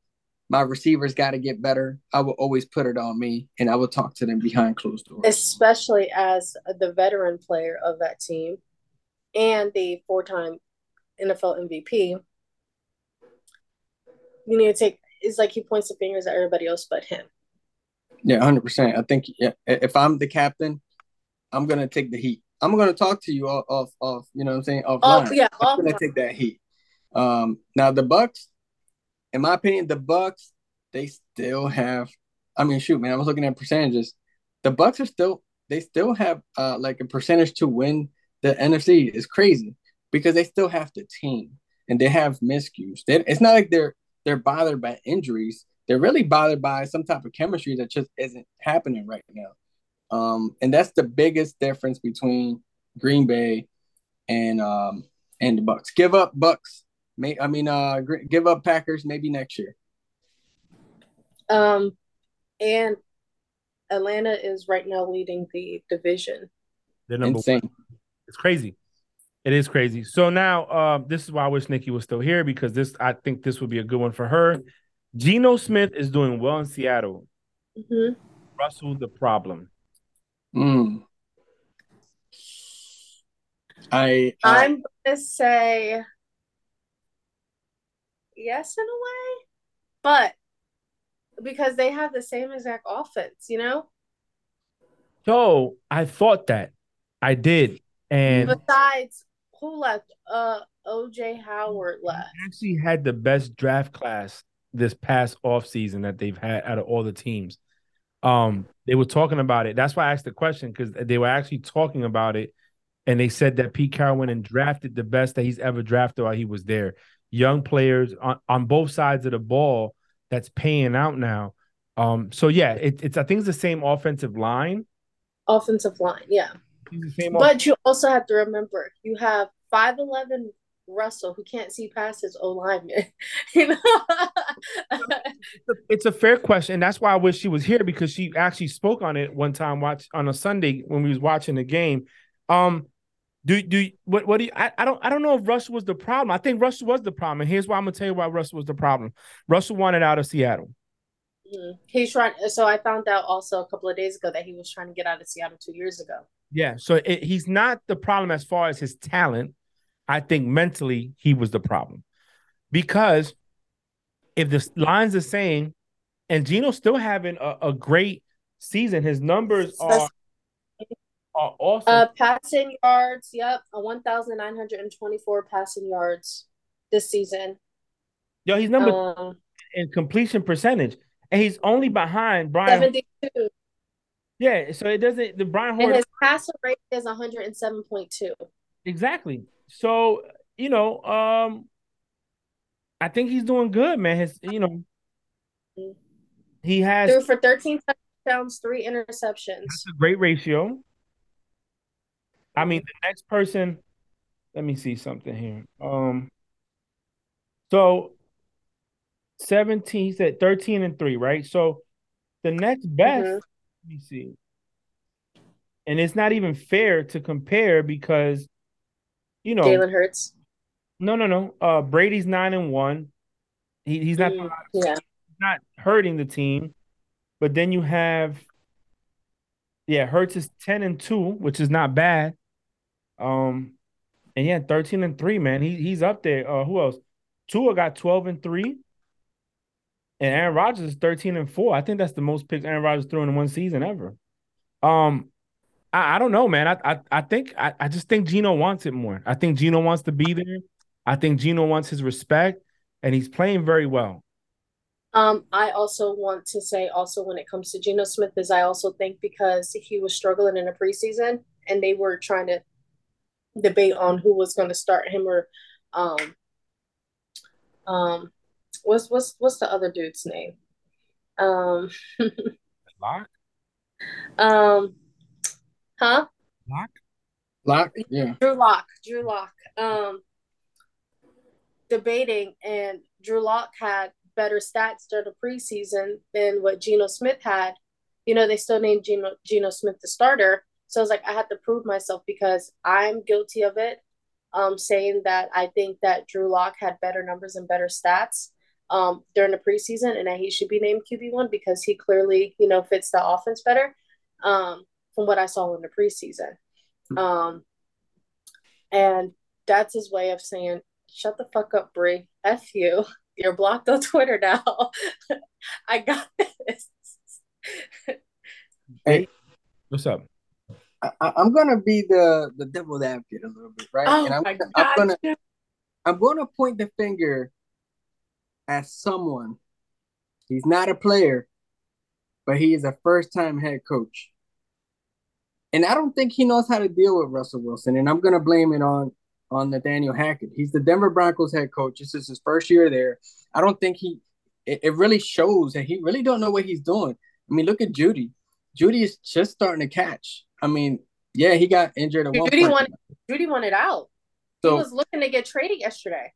S4: my receivers got to get better. I will always put it on me and I will talk to them behind closed doors.
S3: Especially as the veteran player of that team and the four time NFL MVP. You need to take, it's like he points the fingers at everybody else but him.
S4: Yeah, 100%. I think yeah, if I'm the captain, I'm going to take the heat. I'm going to talk to you off, off, off you know what I'm saying? Offline.
S3: Oh, yeah,
S4: I'm going to take that heat. Um, now, the Bucs, in my opinion, the Bucs, they still have, I mean, shoot, man, I was looking at percentages. The Bucs are still, they still have uh, like a percentage to win the NFC. is crazy because they still have the team and they have miscues. They, it's not like they're they're bothered by injuries. They're really bothered by some type of chemistry that just isn't happening right now. Um, and that's the biggest difference between Green Bay and um, and the Bucs. Give up Bucs. May I mean uh give up Packers maybe next year.
S3: Um, and Atlanta is right now leading the division.
S1: They're number Insane. one. It's crazy. It is crazy. So now, uh, this is why I wish Nikki was still here because this, I think, this would be a good one for her. Geno Smith is doing well in Seattle. Mm-hmm. Russell, the problem.
S4: Mm. I,
S3: I I'm gonna say yes in a way, but because they have the same exact offense, you know.
S1: So I thought that I did, and
S3: besides, who left? Uh, OJ Howard left.
S1: Actually, had the best draft class this past off season that they've had out of all the teams. Um, they were talking about it. That's why I asked the question because they were actually talking about it, and they said that Pete Carroll went and drafted the best that he's ever drafted while he was there. Young players on, on both sides of the ball that's paying out now. Um, so yeah, it, it's I think it's the same offensive line.
S3: Offensive line, yeah. But you also have to remember you have five eleven Russell who can't see past his O lineman. you know,
S1: it's a fair question. That's why I wish she was here because she actually spoke on it one time. Watch on a Sunday when we was watching the game. Um, do do what what do you, I, I don't I don't know if Russell was the problem. I think Russell was the problem. And here's why I'm gonna tell you why Russell was the problem. Russell wanted out of Seattle.
S3: Mm-hmm. He's trying. So I found out also a couple of days ago that he was trying to get out of Seattle two years ago.
S1: Yeah. So it, he's not the problem as far as his talent. I think mentally he was the problem because if the line's are saying, and Geno's still having a, a great season, his numbers are are awesome.
S3: Uh, passing yards, yep, a one thousand nine hundred and twenty-four passing yards this season.
S1: Yo, he's number um, in completion percentage, and he's only behind Brian. Seventy-two. Yeah, so it doesn't. The Brian
S3: Hoyer, and his passer rate is one hundred and seven point two.
S1: Exactly. So you know, um, I think he's doing good, man. His, you know, he has
S3: threw for thirteen touchdowns, three interceptions.
S1: That's a great ratio. I mean, the next person. Let me see something here. Um, so seventeen. He said thirteen and three, right? So the next best. Mm-hmm. Let me see. And it's not even fair to compare because you know,
S3: Jalen Hurts.
S1: No, no, no. Uh, Brady's nine and one. He, he's not mm, yeah. not hurting the team, but then you have, yeah, Hurts is ten and two, which is not bad. Um, And yeah, 13 and 3, man. He he's up there. Uh who else? Tua got 12 and 3. And Aaron Rodgers is 13 and 4. I think that's the most picks Aaron Rodgers threw in one season ever. Um, I, I don't know, man. I I, I think I, I just think Geno wants it more. I think Geno wants to be there. I think Geno wants his respect, and he's playing very well.
S3: Um, I also want to say also when it comes to Geno Smith is I also think because he was struggling in the preseason and they were trying to debate on who was going to start him or um um what's what's what's the other dude's name? Um
S1: Lock?
S3: Um huh?
S1: Lock?
S4: Lock? Yeah.
S3: Drew Lock. Drew Lock. Um debating and Drew Lock had better stats during the preseason than what Geno Smith had. You know, they still named Geno Geno Smith the starter. So I was like, I had to prove myself because I'm guilty of it. Um, saying that I think that Drew Lock had better numbers and better stats um, during the preseason, and that he should be named QB one because he clearly, you know, fits the offense better um, from what I saw in the preseason. Um, and that's his way of saying, "Shut the fuck up, Bree. F you. You're blocked on Twitter now. I got this."
S4: Hey,
S1: What's up?
S4: I, I'm gonna be the the devil's advocate a little bit, right?
S3: Oh
S4: and I'm,
S3: my
S4: I'm
S3: god!
S4: gonna I'm gonna point the finger at someone. He's not a player, but he is a first time head coach. And I don't think he knows how to deal with Russell Wilson. And I'm gonna blame it on on Nathaniel Hackett. He's the Denver Broncos head coach. This is his first year there. I don't think he it, it really shows that he really don't know what he's doing. I mean, look at Jeudy. Jeudy is just starting to catch. I mean, yeah, he got injured at one
S3: Jeudy
S4: point.
S3: wanted Jeudy wanted out.
S4: so,
S3: he was looking to get traded yesterday.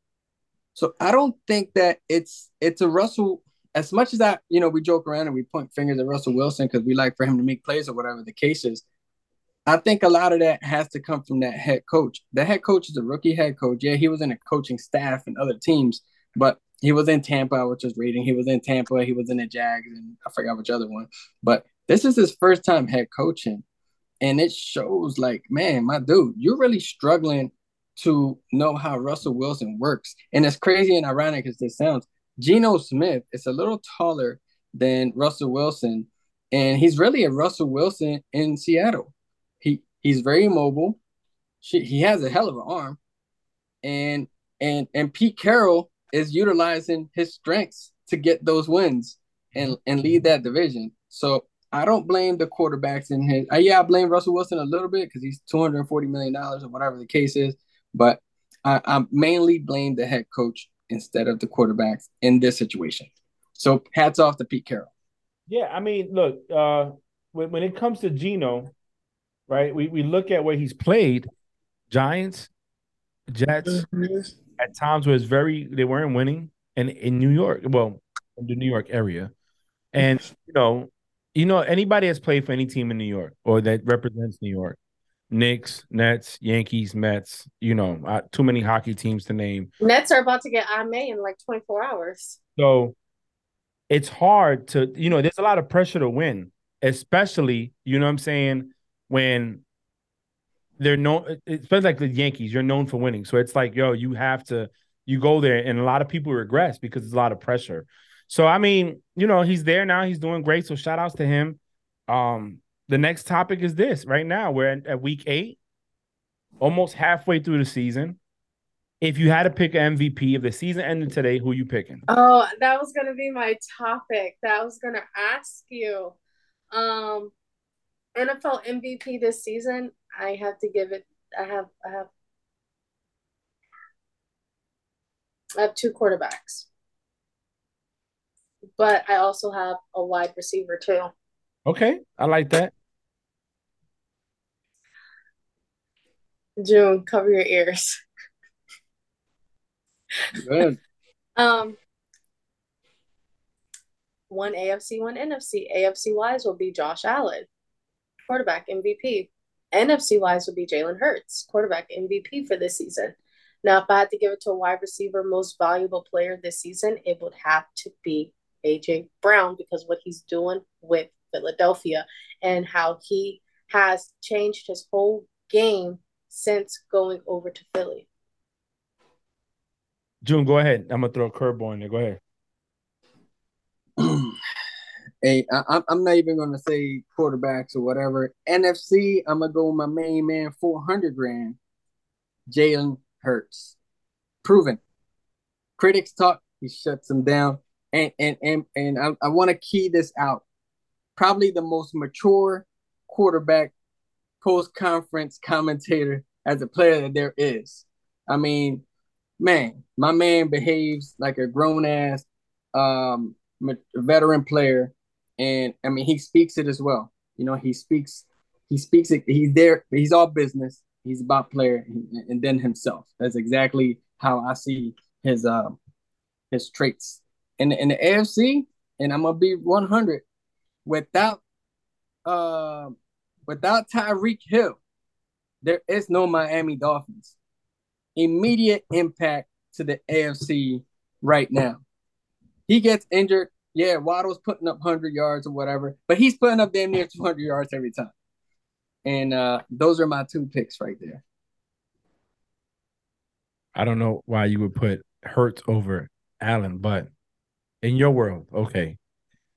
S4: So I don't think that it's it's a Russell. As much as that, you know, we joke around and we point fingers at Russell Wilson because we like for him to make plays or whatever the case is. I think a lot of that has to come from that head coach. The head coach is a rookie head coach. Yeah, he was in a coaching staff and other teams, but he was in Tampa, which is reading. He was in Tampa. He was in the Jags, and I forgot which other one. But this is his first time head coaching, and it shows like, man, my dude, you're really struggling to know how Russell Wilson works. And as crazy and ironic as this sounds, Geno Smith is a little taller than Russell Wilson, and he's really a Russell Wilson in Seattle. He he's very mobile. She, he has a hell of an arm, and and and Pete Carroll is utilizing his strengths to get those wins and and lead that division. So I don't blame the quarterbacks in his. Uh, yeah, I blame Russell Wilson a little bit because he's two hundred forty million dollars or whatever the case is. But I, I mainly blame the head coach instead of the quarterbacks in this situation. So hats off to Pete Carroll.
S1: Yeah, I mean, look, uh, when when it comes to Geno, right? We we look at where he's played, Giants, Jets, at times where it's very they weren't winning, and in New York, well, in the New York area, and you know, you know, anybody that's played for any team in New York or that represents New York, Knicks, Nets, Yankees, Mets, you know, uh, too many hockey teams to name.
S3: Nets are about to get IMA in like 24 hours.
S1: So it's hard to, you know, there's a lot of pressure to win, especially, you know what I'm saying, when they're known, especially like the Yankees, you're known for winning. So it's like, yo, you have to, you go there, and a lot of people regress because it's a lot of pressure. So, I mean, you know, he's there now, he's doing great. So shout outs to him. Um, the next topic is this right now. We're at, at week eight, almost halfway through the season. If you had to pick an MVP, if the season ended today, who are you picking?
S3: Oh, that was gonna be my topic. That was gonna ask you. Um, NFL MVP this season. I have to give it. I have. I have. I have two quarterbacks, but I also have a wide receiver too.
S1: Okay, I like that.
S3: Jun, cover your ears.
S4: Good.
S3: Um, one AFC, one NFC. AFC wise will be Josh Allen, quarterback MVP. NFC wise would be Jalen Hurts, quarterback MVP for this season. Now, if I had to give it to a wide receiver, most valuable player this season, it would have to be AJ Brown because what he's doing with Philadelphia and how he has changed his whole game since going over to Philly.
S1: Jun, go ahead. I'm gonna throw a curveball in there. Go ahead.
S4: Hey, I, I'm not even gonna say quarterbacks or whatever. NFC, I'm gonna go with my main man, 400 grand, Jalen Hurts, proven. Critics talk, he shuts them down, and and and and I, I want to key this out. Probably the most mature quarterback post conference commentator as a player that there is. I mean, man, my man behaves like a grown ass um, veteran player, and I mean he speaks it as well. You know, he speaks, he speaks it. He's there. He's all business. He's about player, and, and then himself. That's exactly how I see his um his traits. In in the AFC, and I'm gonna be 100 without uh without Tyreek Hill, there is no Miami Dolphins. Immediate impact to the AFC right now. He gets injured. Yeah, Waddle's putting up 100 yards or whatever, but he's putting up damn near 200 yards every time. And uh, those are my two picks right there.
S1: I don't know why you would put Hurts over Allen, but in your world, okay.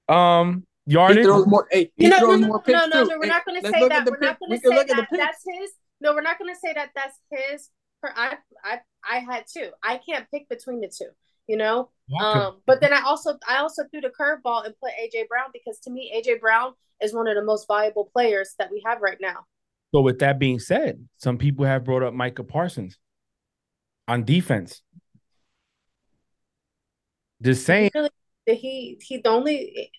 S1: Um, yardage. He
S4: throws more. Hey, he
S3: no,
S4: throws
S3: no, no,
S4: more
S3: no, no, no, We're not going to say that. We're not going to say that. That's his. No, we're not going to say that. That's his. For I, I, I had two. I can't pick between the two. You know. Um, but then I also, I also threw the curveball and put AJ Brown because to me, AJ Brown is one of the most valuable players that we have right now.
S1: So with that being said, some people have brought up Micah Parsons on defense. Just saying.
S3: He, really, he he the only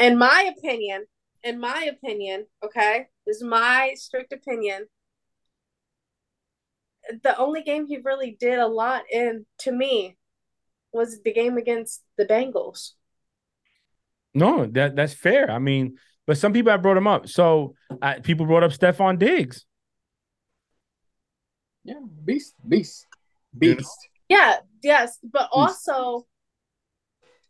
S3: in my opinion, in my opinion, okay, this is my strict opinion. The only game he really did a lot in, to me, was the game against the Bengals.
S1: No, that that's fair. I mean, but some people have brought him up. So uh, people brought up Stefon Diggs.
S4: Yeah, beast, beast, beast.
S3: Yeah, yes, but also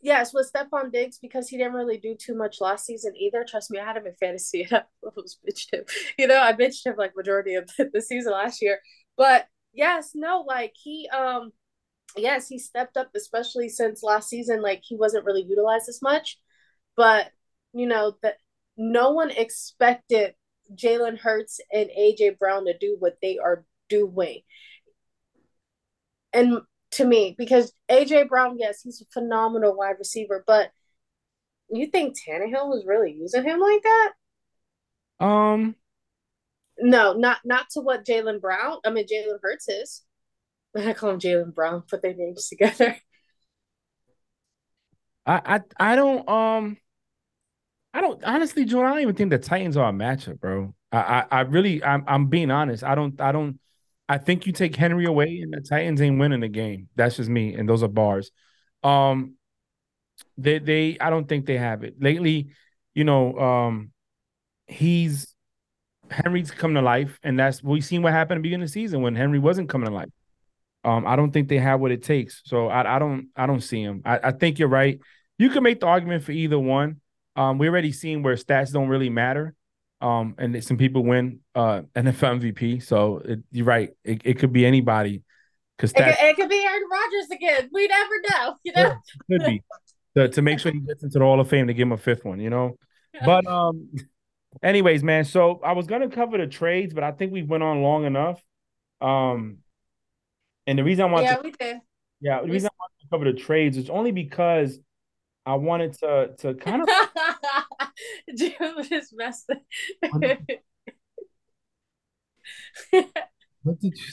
S3: Yes, with Stefon Diggs because he didn't really do too much last season either. Trust me, I had him in fantasy. I was bitched him. You know, I bitched him like majority of the season last year. But yes, no, like he um yes, he stepped up, especially since last season, like he wasn't really utilized as much. But you know, that no one expected Jalen Hurts and AJ Brown to do what they are doing. And to me because AJ Brown, yes, he's a phenomenal wide receiver, but you think Tannehill was really using him like that?
S1: Um,
S3: no, not not to what Jalen Brown. I mean, Jalen Hurts is. I call him Jalen Brown. Put their names together.
S1: I I I don't um. I don't honestly, Joe. I don't even think the Titans are a matchup, bro. I I, I really, I'm I'm being honest. I don't I don't I think you take Henry away and the Titans ain't winning the game. That's just me. And those are bars. Um they they I don't think they have it. Lately, you know, um he's Henry's come to life, and that's we seen what happened at the beginning of the season when Henry wasn't coming to life. Um, I don't think they have what it takes. So I, I don't I don't see him. I, I think you're right. You can make the argument for either one. Um, we already seen where stats don't really matter. Um, and some people win uh NFL MVP. So it, you're right. It, it could be anybody.
S3: Because it, it, could be Aaron Rodgers again. We never know. You know,
S1: could be to, to make sure he gets into the Hall of Fame to give him a fifth one. You know, but um, anyways, man. So I was gonna cover the trades, but I think we went on long enough. Um, and the reason I want
S3: yeah,
S1: to,
S3: we did.
S1: Yeah, the reason I want to cover the trades is only because I wanted to to kind of
S3: Jim just messed
S1: what did you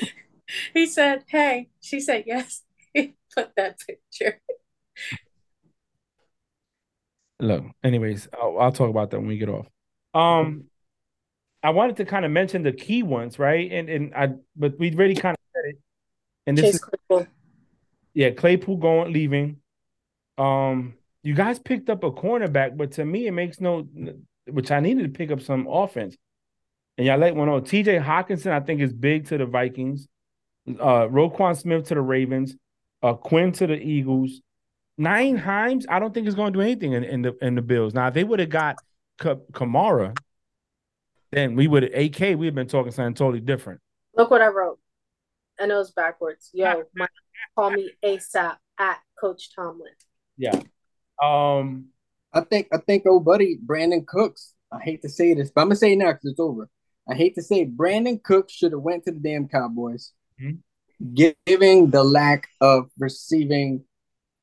S3: He said, Hey, she said yes. He put that picture.
S1: Look, anyways, I'll, I'll talk about that when we get off. Um I wanted to kind of mention the key ones, right? And and I but we really kind of it. And this Chase is Claypool. yeah, Claypool going leaving. Um, you guys picked up a cornerback, but to me, it makes no. Which I needed to pick up some offense, and y'all let one know. T.J. Hockenson. I think, is big to the Vikings. Uh, Roquan Smith to the Ravens. Uh, Quinn to the Eagles. Nyheim Hines, I don't think is going to do anything in, in the in the Bills. Now, if they would have got K- Kamara, then we would AK. We've been talking something totally different.
S3: Look what I wrote. I know it's backwards. Yo, my, call me ASAP at Coach Tomlin.
S1: Yeah. Um.
S4: I think I think old buddy Brandin Cooks. I hate to say this, but I'm gonna say it now because it's over. I hate to say it, Brandin Cooks should have went to the damn Cowboys,
S1: mm-hmm.
S4: giving the lack of receiving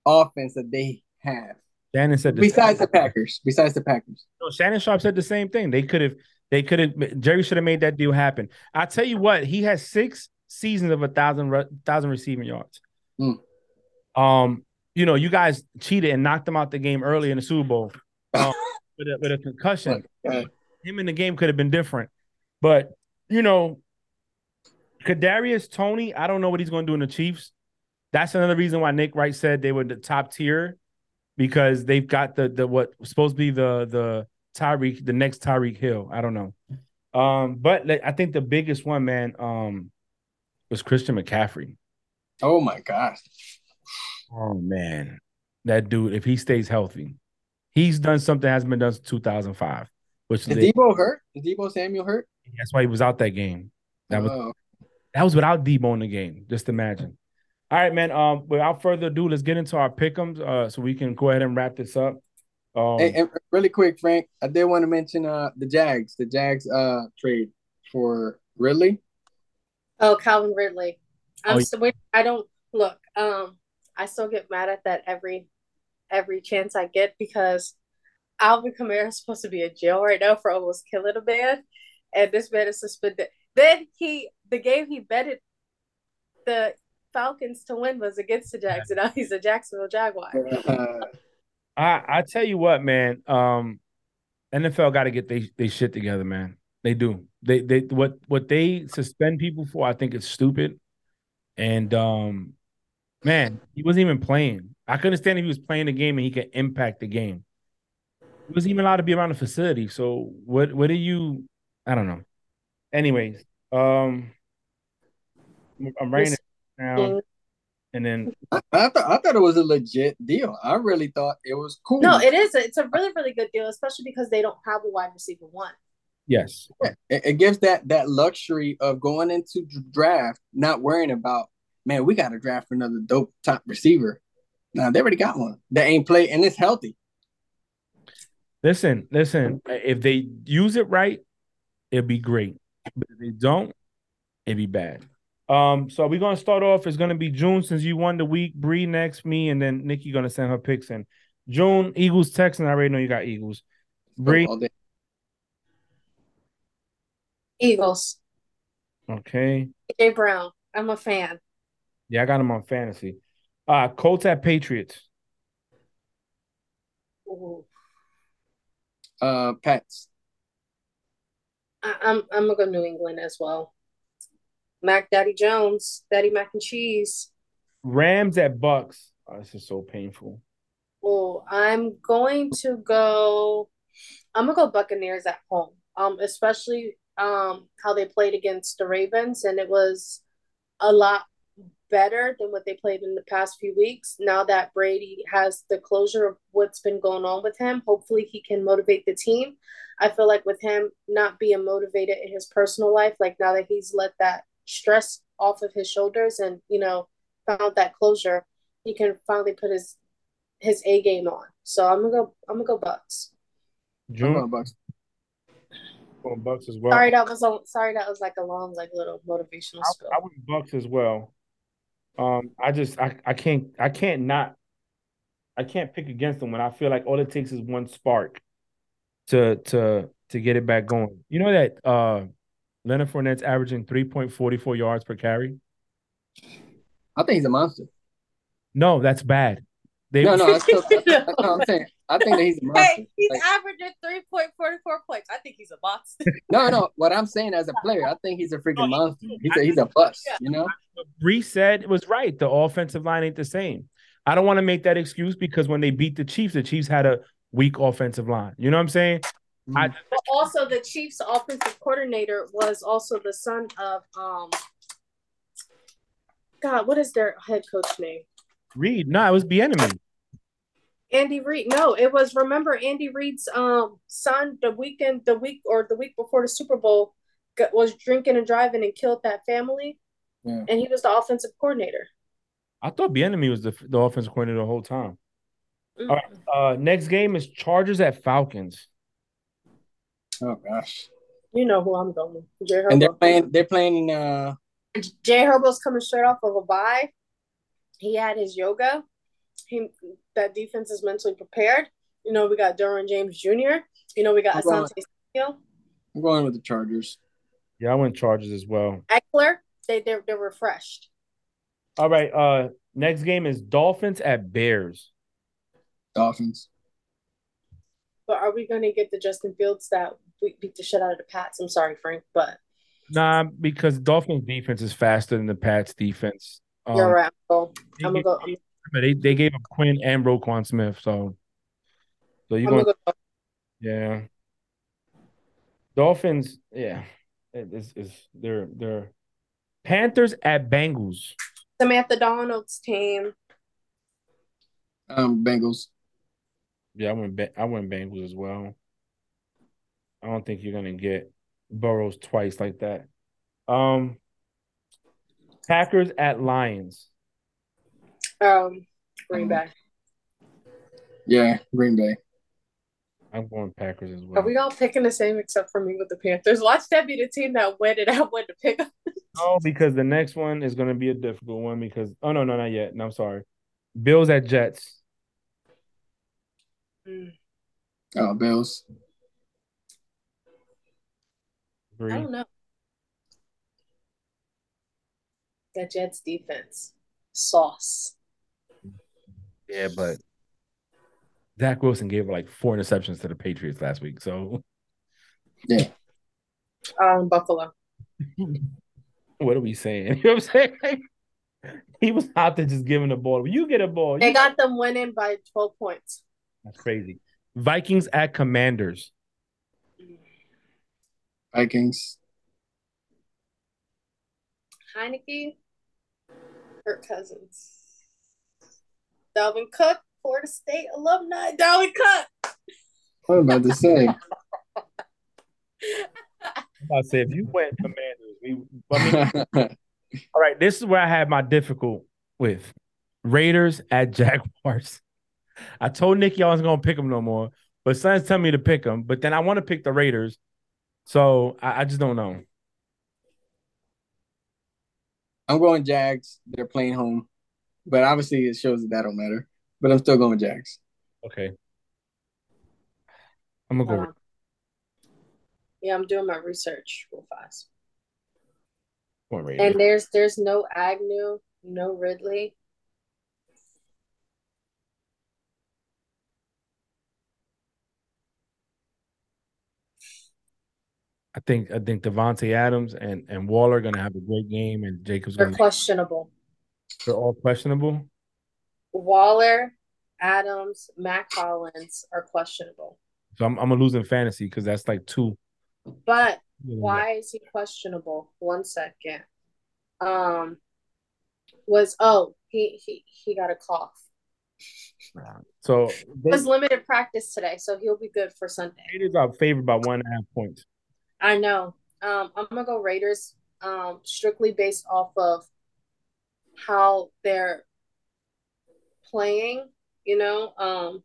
S4: offense that they have.
S1: Shannon said
S4: besides the Packers. Besides the Packers.
S1: No, Shannon Sharpe said the same thing. They could have. They could have. Jerry should have made that deal happen. I tell you what, he has six seasons of a thousand thousand receiving yards.
S4: Mm.
S1: Um, you know, you guys cheated and knocked them out the game early in the Super Bowl um, with, a, with a concussion. Him in the game could have been different, but you know, Kadarius Toney, I don't know what he's going to do in the Chiefs. That's another reason why Nick Wright said they were the top tier because they've got the the what supposed to be the the Tyreek the next Tyreek Hill. I don't know. Um, but I think the biggest one, man, um, was Christian McCaffrey.
S4: Oh my gosh.
S1: Oh man, that dude, if he stays healthy, he's done something that hasn't been done since 2005. Which
S4: is Deebo hurt? Is Deebo Samuel hurt?
S1: That's why he was out that game. That was oh. that was without Deebo in the game. Just imagine. All right, man. Um, without further ado, let's get into our pick'ems. Uh, so we can go ahead and wrap this up.
S4: Um, hey, and really quick, Frank, I did want to mention uh the Jags, the Jags uh trade for Ridley.
S3: Oh, Calvin Ridley. I'm oh, still, I don't look. Um, I still get mad at that every every chance I get because Alvin Kamara is supposed to be in jail right now for almost killing a man, and this man is suspended. Then he the game he betted the Falcons to win was against the Jags, and now he's a Jacksonville Jaguar.
S1: I I tell you what, man. Um, NFL got to get they they shit together, man. They do. They they what what they suspend people for, I think it's stupid. And um, man, he wasn't even playing. I couldn't understand if he was playing the game and he could impact the game. He wasn't even allowed to be around the facility. So what what do you I don't know. Anyways, um I'm writing it down. And then
S4: I, I, thought I thought it was a legit deal. I really thought it was cool.
S3: No, it is. It's a really really good deal, especially because they don't have a wide receiver one.
S1: Yes,
S4: it, it gives that that luxury of going into draft, not worrying about man, we got to draft another dope top receiver. Now they already got one that ain't play and it's healthy.
S1: Listen, listen. If they use it right, it'll be great. But if they don't, it'd be bad. Um, so we're gonna start off. It's gonna be Jun since you won the week. Bree next, me, and then Nikki gonna send her picks in. Jun, Eagles, Texans. I already know you got Eagles. Bree.
S3: Eagles.
S1: Okay.
S3: Jay Brown. I'm a fan.
S1: Yeah, I got him on fantasy. Uh Colts at Patriots.
S3: Ooh.
S4: Uh Pets.
S3: I, I'm I'm gonna go New England as well. Mac Daddy Jones, Daddy Mac and Cheese.
S1: Rams at Bucs. Oh, this is so painful.
S3: Oh, I'm going to go. I'm gonna go Buccaneers at home. Um, especially um how they played against the Ravens, and it was a lot better than what they played in the past few weeks. Now that Brady has the closure of what's been going on with him, hopefully he can motivate the team. I feel like with him not being motivated in his personal life, like now that he's let that stress off of his shoulders and, you know, found that closure, he can finally put his his A game on. So I'm gonna go I'm gonna go Bucs.
S1: Jun Bucs. Going Bucs as well.
S3: Sorry, that was a, sorry that was like a long, like little motivational.
S1: I, I went Bucs as well. Um, I just I, I can't I can't not I can't pick against them when I feel like all it takes is one spark to to to get it back going. You know that uh Leonard Fournette's averaging 3.44 yards per carry?
S4: I think he's a monster.
S1: No, that's bad.
S4: They, no, no, that's, still, that's, that's what I'm saying. I think that he's a monster.
S3: Hey, he's like, averaging 3.44 points. I think he's a monster.
S4: no, no. What I'm saying as a player, I think he's a freaking monster. He's a, he's a bust, you know?
S1: Bree said it was right. The offensive line ain't the same. I don't want to make that excuse because when they beat the Chiefs, the Chiefs had a weak offensive line. You know what I'm saying?
S3: Mm-hmm. I, but also, the Chiefs' offensive coordinator was also the son of um. God, what is their head coach name?
S1: Reid. No, it was Bieniemy.
S3: Andy Reid. No, it was remember Andy Reid's um son the weekend, the week or the week before the Super Bowl got, was drinking and driving and killed that family,
S4: Yeah.
S3: and he was the offensive coordinator.
S1: I thought Bieniemy was the the offensive coordinator the whole time.
S3: Mm.
S1: All right. Uh, next game is Chargers at Falcons.
S4: Oh gosh.
S3: You know who I'm going with. Jay
S4: And they're playing. They're playing. Uh,
S3: Jay Herbo's coming straight off of a bye. He had his yoga. He that defense is mentally prepared. You know, we got Derwin James Jr. You know, we got
S4: I'm
S3: Asante Samuel,
S4: I'm going with the Chargers.
S1: Yeah, I went Chargers as well.
S3: Ekeler. They they they're refreshed.
S1: All right. Uh, next game is Dolphins at Bears.
S4: Dolphins.
S3: But are we going to get the Justin Fields that we beat the shit out of the Pats? I'm sorry, Frank, but
S1: Nah, because Dolphins defense is faster than the Pats defense. Um,
S3: you're right. I'm
S1: they
S3: gonna
S1: gave-
S3: go. I'm,
S1: but They they gave up Quinn and Roquan Smith, so so you going
S3: go.
S1: yeah. Dolphins, yeah, it is is they're they're Panthers at Bengals.
S3: Samantha Donald's team.
S4: Um, Bengals.
S1: Yeah, I went I went Bengals as well. I don't think you're gonna get Burrows twice like that. Um, Packers at Lions.
S3: Um, Green
S4: Um,
S3: Bay.
S4: Yeah, Green Bay.
S1: I'm going Packers as well.
S3: Are we all picking the same except for me with the Panthers? Watch that be the team that win it. I went to pick up.
S1: No, because the next one is going to be a difficult one. Because oh no, no, not yet. No, I'm sorry. Bills at Jets.
S4: Oh, Bills.
S1: Three.
S3: I don't know. That Jets defense. Sauce.
S1: Yeah, but Zach Wilson gave like four interceptions to the Patriots last week. So Yeah.
S3: Um, Buffalo.
S1: what are we saying? You know what I'm saying? He was out there just giving the ball. You get a ball.
S3: They
S1: You-
S3: got them winning by 12 points.
S1: That's crazy. Vikings at Commanders.
S4: Vikings.
S3: Heineke. Kirk Cousins. Dalvin Cook. Florida State alumni. Dalvin Cook.
S4: What am about to say?
S1: I'm say if you went Commanders, we. I mean, all right, this is where I had my difficult with Raiders at Jaguars. I told Nikki I wasn't gonna pick them no more, but Son's telling me to pick them. But then I want to pick the Raiders, so I, I just don't know.
S4: I'm going Jags. They're playing home, but obviously it shows that that don't matter. But I'm still going Jags.
S1: Okay, I'm gonna go.
S3: Um, yeah, I'm doing my research real fast. And there's there's no Agnew, no Ridley.
S1: I think I think Davante Adams and and Waller are gonna have a great game, and Jacobs
S3: They're questionable.
S1: They're all questionable.
S3: Waller, Adams, Mack Hollins are questionable.
S1: So I'm I'm gonna lose in fantasy because that's like two.
S3: But why is he questionable? One second. Um was oh he he he got a cough.
S1: So
S3: It was limited practice today, so he'll be good for Sunday.
S1: Raiders are favored by one and a half points.
S3: I know. Um, I'm gonna go Raiders. Um, strictly based off of how they're playing. You know, um,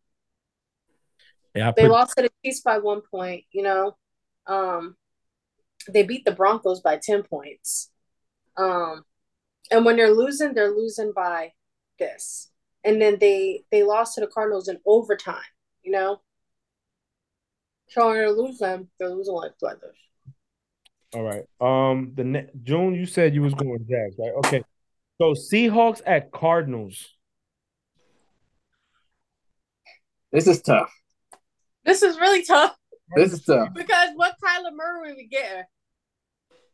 S1: Yeah,
S3: they
S1: put
S3: lost to the Chiefs by one point. You know, um, they beat the Broncos by ten points. Um, and when they're losing, they're losing by this. And then they they lost to the Cardinals in overtime. You know, so when they're losing, they're losing like brothers.
S1: All right. Um, the ne- Jun you said you was going Jags, right? Okay. So Seahawks at Cardinals.
S4: This is tough.
S3: This is really tough.
S4: This is tough.
S3: Because what Kyler Murray we get?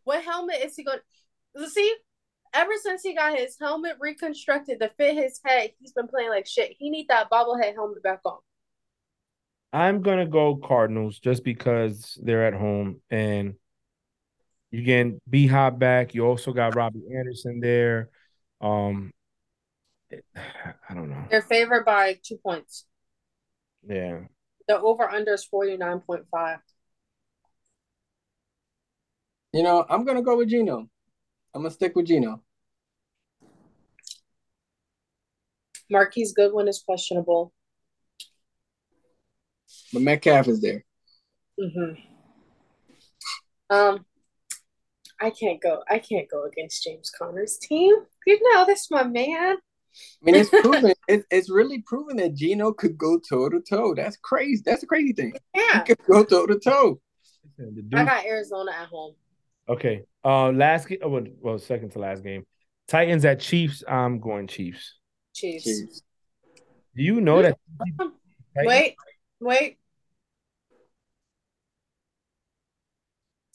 S3: What helmet is he going to see? Ever since he got his helmet reconstructed to fit his head, he's been playing like shit. He need that bobblehead helmet back on.
S1: I'm gonna go Cardinals just because they're at home and you get B Hop back. You also got Robbie Anderson there. Um, I don't know.
S3: They're favored by two points.
S1: Yeah.
S3: The over under is 49.5.
S4: You know, I'm gonna go with Geno. I'm gonna stick with Geno.
S3: Marquise Goodwin is questionable.
S4: But Metcalf is there.
S3: Mm-hmm. Um, I can't go. I can't go against James Conner's team. You know, that's my man.
S4: I mean, it's proven. it, it's really proven that Geno could go toe to toe. That's crazy. That's a crazy thing.
S3: Yeah,
S4: He could go toe to toe.
S3: I got Arizona at home.
S1: Okay. Uh, last game. Oh, well, well, second to last game. Titans at Chiefs. I'm going Chiefs.
S3: Chiefs.
S4: Chiefs.
S1: Do you know that?
S3: Wait, wait.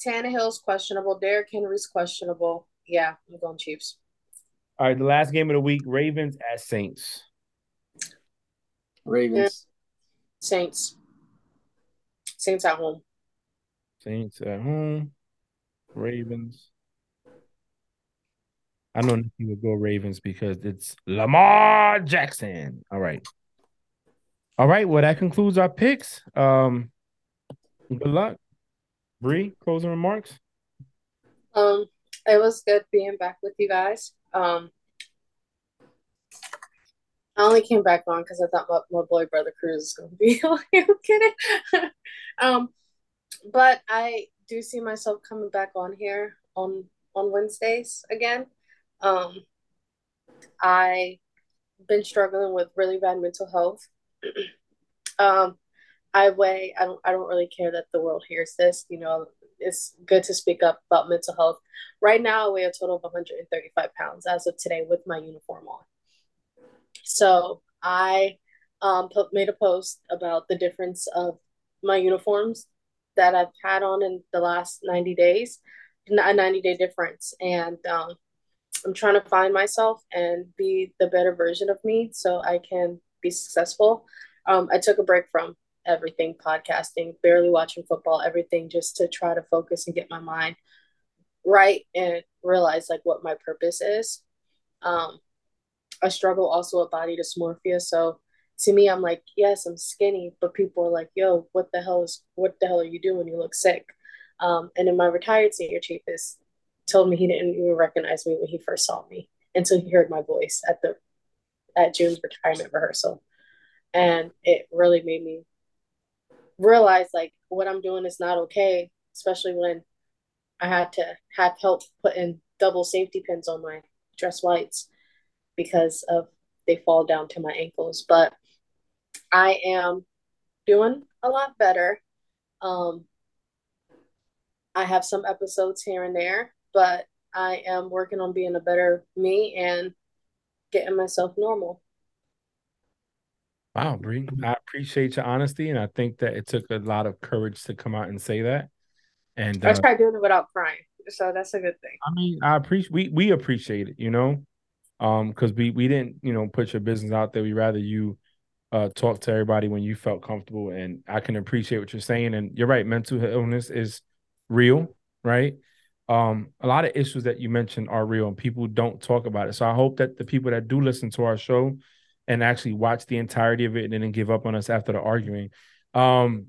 S3: Tannehill's questionable. Derrick Henry's questionable. Yeah, I'm going Chiefs.
S1: All right. The last game of the week. Ravens at Saints.
S4: Ravens.
S3: Saints. Saints at home.
S1: Saints at home. Ravens. I know Nikki would go Ravens because it's Lamar Jackson. All right. All right. Well, that concludes our picks. Um, good luck. Bree, closing remarks.
S3: Um, it was good being back with you guys. Um, I only came back on because I thought my, my boy brother Cruz is going to be here. I'm kidding. um, but I do see myself coming back on here on on Wednesdays again. Um, I've been struggling with really bad mental health. um, I weigh. I don't. I don't really care that the world hears this. You know, it's good to speak up about mental health. Right now, I weigh a total of 135 pounds as of today with my uniform on. So I um, put, made a post about the difference of my uniforms that I've had on in the last 90 days, a 90 day difference. And um, I'm trying to find myself and be the better version of me so I can be successful. Um, I took a break from everything podcasting, barely watching football, everything just to try to focus and get my mind right and realize like what my purpose is. Um, I struggle also with body dysmorphia. So to me, I'm like, yes, I'm skinny, but people are like, yo, what the hell is what the hell are you doing? You look sick. Um, and then my retired senior chief is told me he didn't even recognize me when he first saw me until he heard my voice at the at Jun's retirement rehearsal. And it really made me realize like what I'm doing is not okay, especially when I had to have help putting double safety pins on my dress whites because of they fall down to my ankles. But I am doing a lot better. Um, I have some episodes here and there, but I am working on being a better me and getting myself normal.
S1: Wow, Bree. I appreciate your honesty, and I think that it took a lot of courage to come out and say that. And
S3: I
S1: uh,
S3: tried doing it without crying, so that's a good thing.
S1: I mean, I appreciate we we appreciate it, you know, um, because we we didn't you know put your business out there. We rather you uh talk to everybody when you felt comfortable, and I can appreciate what you're saying. And you're right, mental illness is real, right? Um, a lot of issues that you mentioned are real, and people don't talk about it. So I hope that the people that do listen to our show and actually watch the entirety of it and then give up on us after the arguing, um,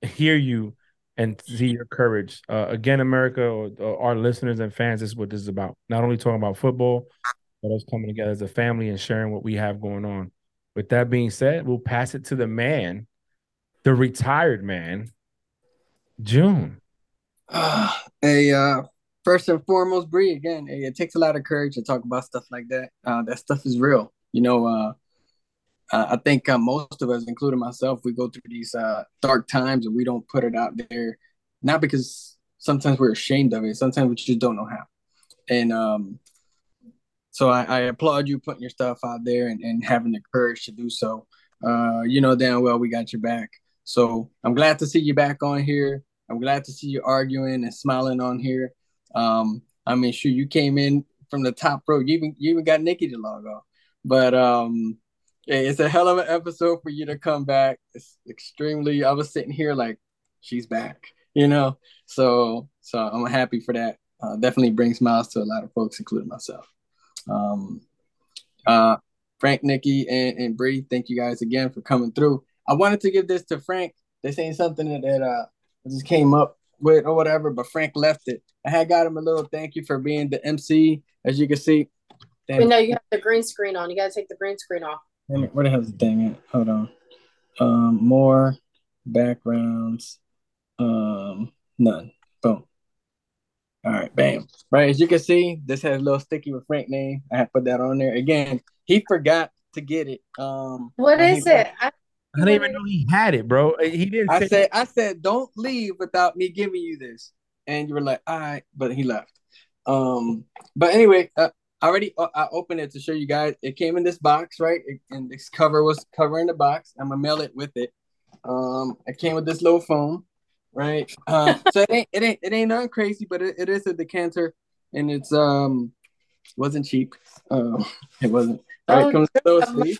S1: hear you and see your courage. Uh, again, America, or, our listeners and fans, this is what this is about. Not only talking about football, but us coming together as a family and sharing what we have going on. With that being said, we'll pass it to the man, the retired man, Jun.
S4: Uh, hey, uh, first and foremost, Bree, again, hey, it takes a lot of courage to talk about stuff like that. Uh, that stuff is real. You know, uh, uh, I think uh, most of us, including myself, we go through these uh, dark times and we don't put it out there, not because sometimes we're ashamed of it, sometimes we just don't know how. And um, so I, I applaud you putting your stuff out there and, and having the courage to do so. Uh, you know damn well we got your back. So I'm glad to see you back on here. I'm glad to see you arguing and smiling on here. Um, I mean, sure, you came in from the top row. You even you even got Nikki to log off. But um, it's a hell of an episode for you to come back. It's extremely. I was sitting here like, she's back, you know. So so I'm happy for that. Uh, definitely brings smiles to a lot of folks, including myself. Um, uh, Frank, Nikki, and, and Bree, thank you guys again for coming through. I wanted to give this to Frank. This ain't something that, that uh just came up with or whatever, but Frank left it. I had got him a little thank you for being the MC, as you can see.
S3: Damn. We know you have the green screen on. You gotta take the green screen off.
S4: Where the hell's the thing at? Hold on. Um, more backgrounds. Um, none. Boom. All right, bam. Right, as you can see, this has a little sticky with Frank name. I have put that on there. Again, he forgot to get it. Um,
S3: what is it? I,
S1: I didn't even know he had it, bro. He didn't.
S4: I said, I said, don't leave without me giving you this, and you were like, all right, but he left. Um, but anyway, uh, I already uh, I opened it to show you guys. It came in this box, right? It, and this cover was covering the box. I'm gonna mail it with it. Um, it came with this little foam, right? Uh, so it ain't it ain't it ain't nothing crazy, but it, it is a decanter, and it's um wasn't cheap. Um, it wasn't. Right, oh, comes with little sleeve.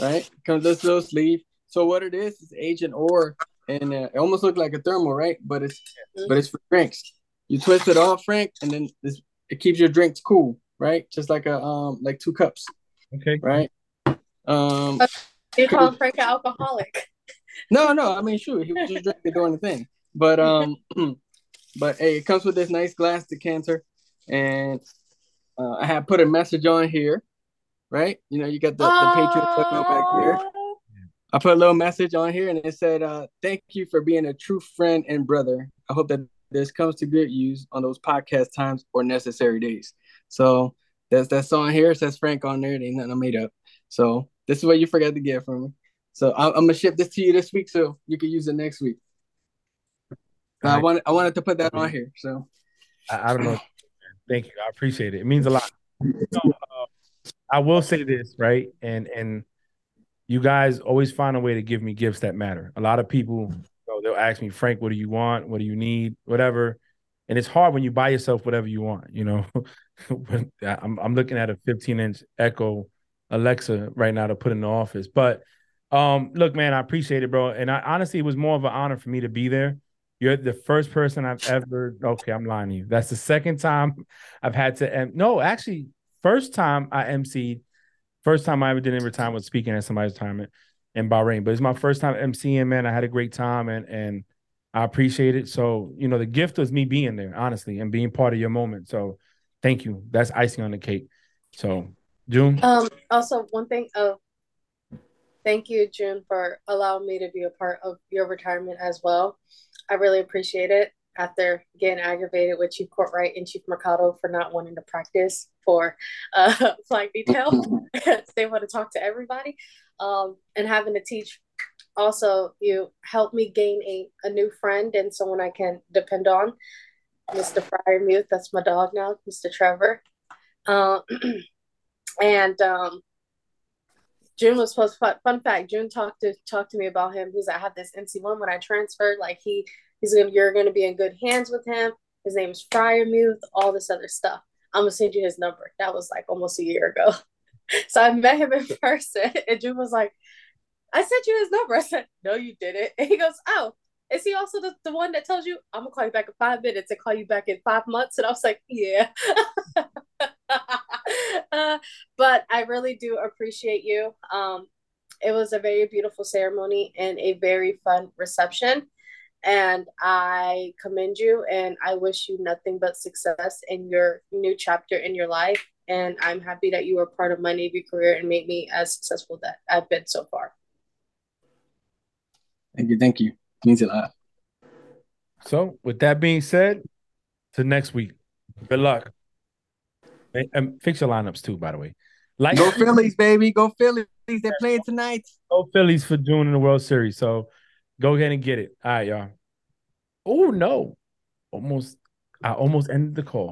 S4: Right, comes this little sleeve. So what it is is Agent Or, and uh, it almost looked like a thermal, right? But it's mm-hmm. but it's for drinks. You twist it off, Frank, and then this it keeps your drinks cool, right? Just like a um like two cups.
S1: Okay.
S4: Right. Um.
S3: You call Frank an alcoholic.
S4: No, no. I mean, sure, he was just drinking during the thing, but um, but hey, it comes with this nice glass decanter, and uh, I have put a message on here, right? You know, you got the, the Patriot logo back there. I put a little message on here, and it said, uh, "Thank you for being a true friend and brother. I hope that this comes to good use on those podcast times or necessary days. So that's that song here. It says Frank on there. It ain't nothing I made up. So this is what you forgot to get from me. So I'm, I'm gonna ship this to you this week, so you can use it next week. I wanted I wanted to put that on here. So
S1: I, I don't know. Thank you. I appreciate it. It means a lot. So, uh, I will say this, right? And and you guys always find a way to give me gifts that matter. A lot of people they'll ask me, Frank, what do you want? What do you need? Whatever. And it's hard when you buy yourself whatever you want, you know. I'm I'm looking at a 15 inch Echo Alexa right now to put in the office. But um, look, man, I appreciate it, bro. And I honestly, it was more of an honor for me to be there. You're the first person I've ever. Okay, I'm lying to you. That's the second time I've had to. no, actually, first time I emceed. First time I ever did any time was speaking at somebody's retirement in Bahrain. But it's my first time emceeing, man. I had a great time and and I appreciate it. So, you know, the gift was me being there, honestly, and being part of your moment. So thank you. That's icing on the cake. So Jun.
S3: Um also one thing uh thank you, Jun, for allowing me to be a part of your retirement as well. I really appreciate it after getting aggravated with Chief Courtright and Chief Mercado for not wanting to practice for uh, detail. they want to talk to everybody um, and having to teach also you helped me gain a, a new friend and someone I can depend on. Mr. Freiermuth, that's my dog now, Mr. Trevor. Uh, and um, Jun was supposed to, fun fact, Jun talked to talk to me about him. He's I have this NC1 when I transferred, like he he's gonna you're gonna be in good hands with him. His name is Freiermuth, all this other stuff. I'm gonna send you his number. That was like almost a year ago. so I met him in person, and Jun was like, I sent you his number. I said, No, you didn't. And he goes, Oh, is he also the, the one that tells you, I'm gonna call you back in five minutes and call you back in five months? And I was like, Yeah. uh, but I really do appreciate you. Um, it was a very beautiful ceremony and a very fun reception. And I commend you and I wish you nothing but success in your new chapter in your life and I'm happy that you were part of my Navy career and made me as successful that I've been so far.
S4: Thank you. Thank you. It means a lot.
S1: So, with that being said, to next week. Good luck. And, and fix your lineups too, by the way.
S4: Like go Phillies, baby. Go Phillies. They're playing tonight.
S1: Go Phillies for Jun in the World Series. So go ahead and get it. All right, y'all. Oh no. Almost I almost ended the call.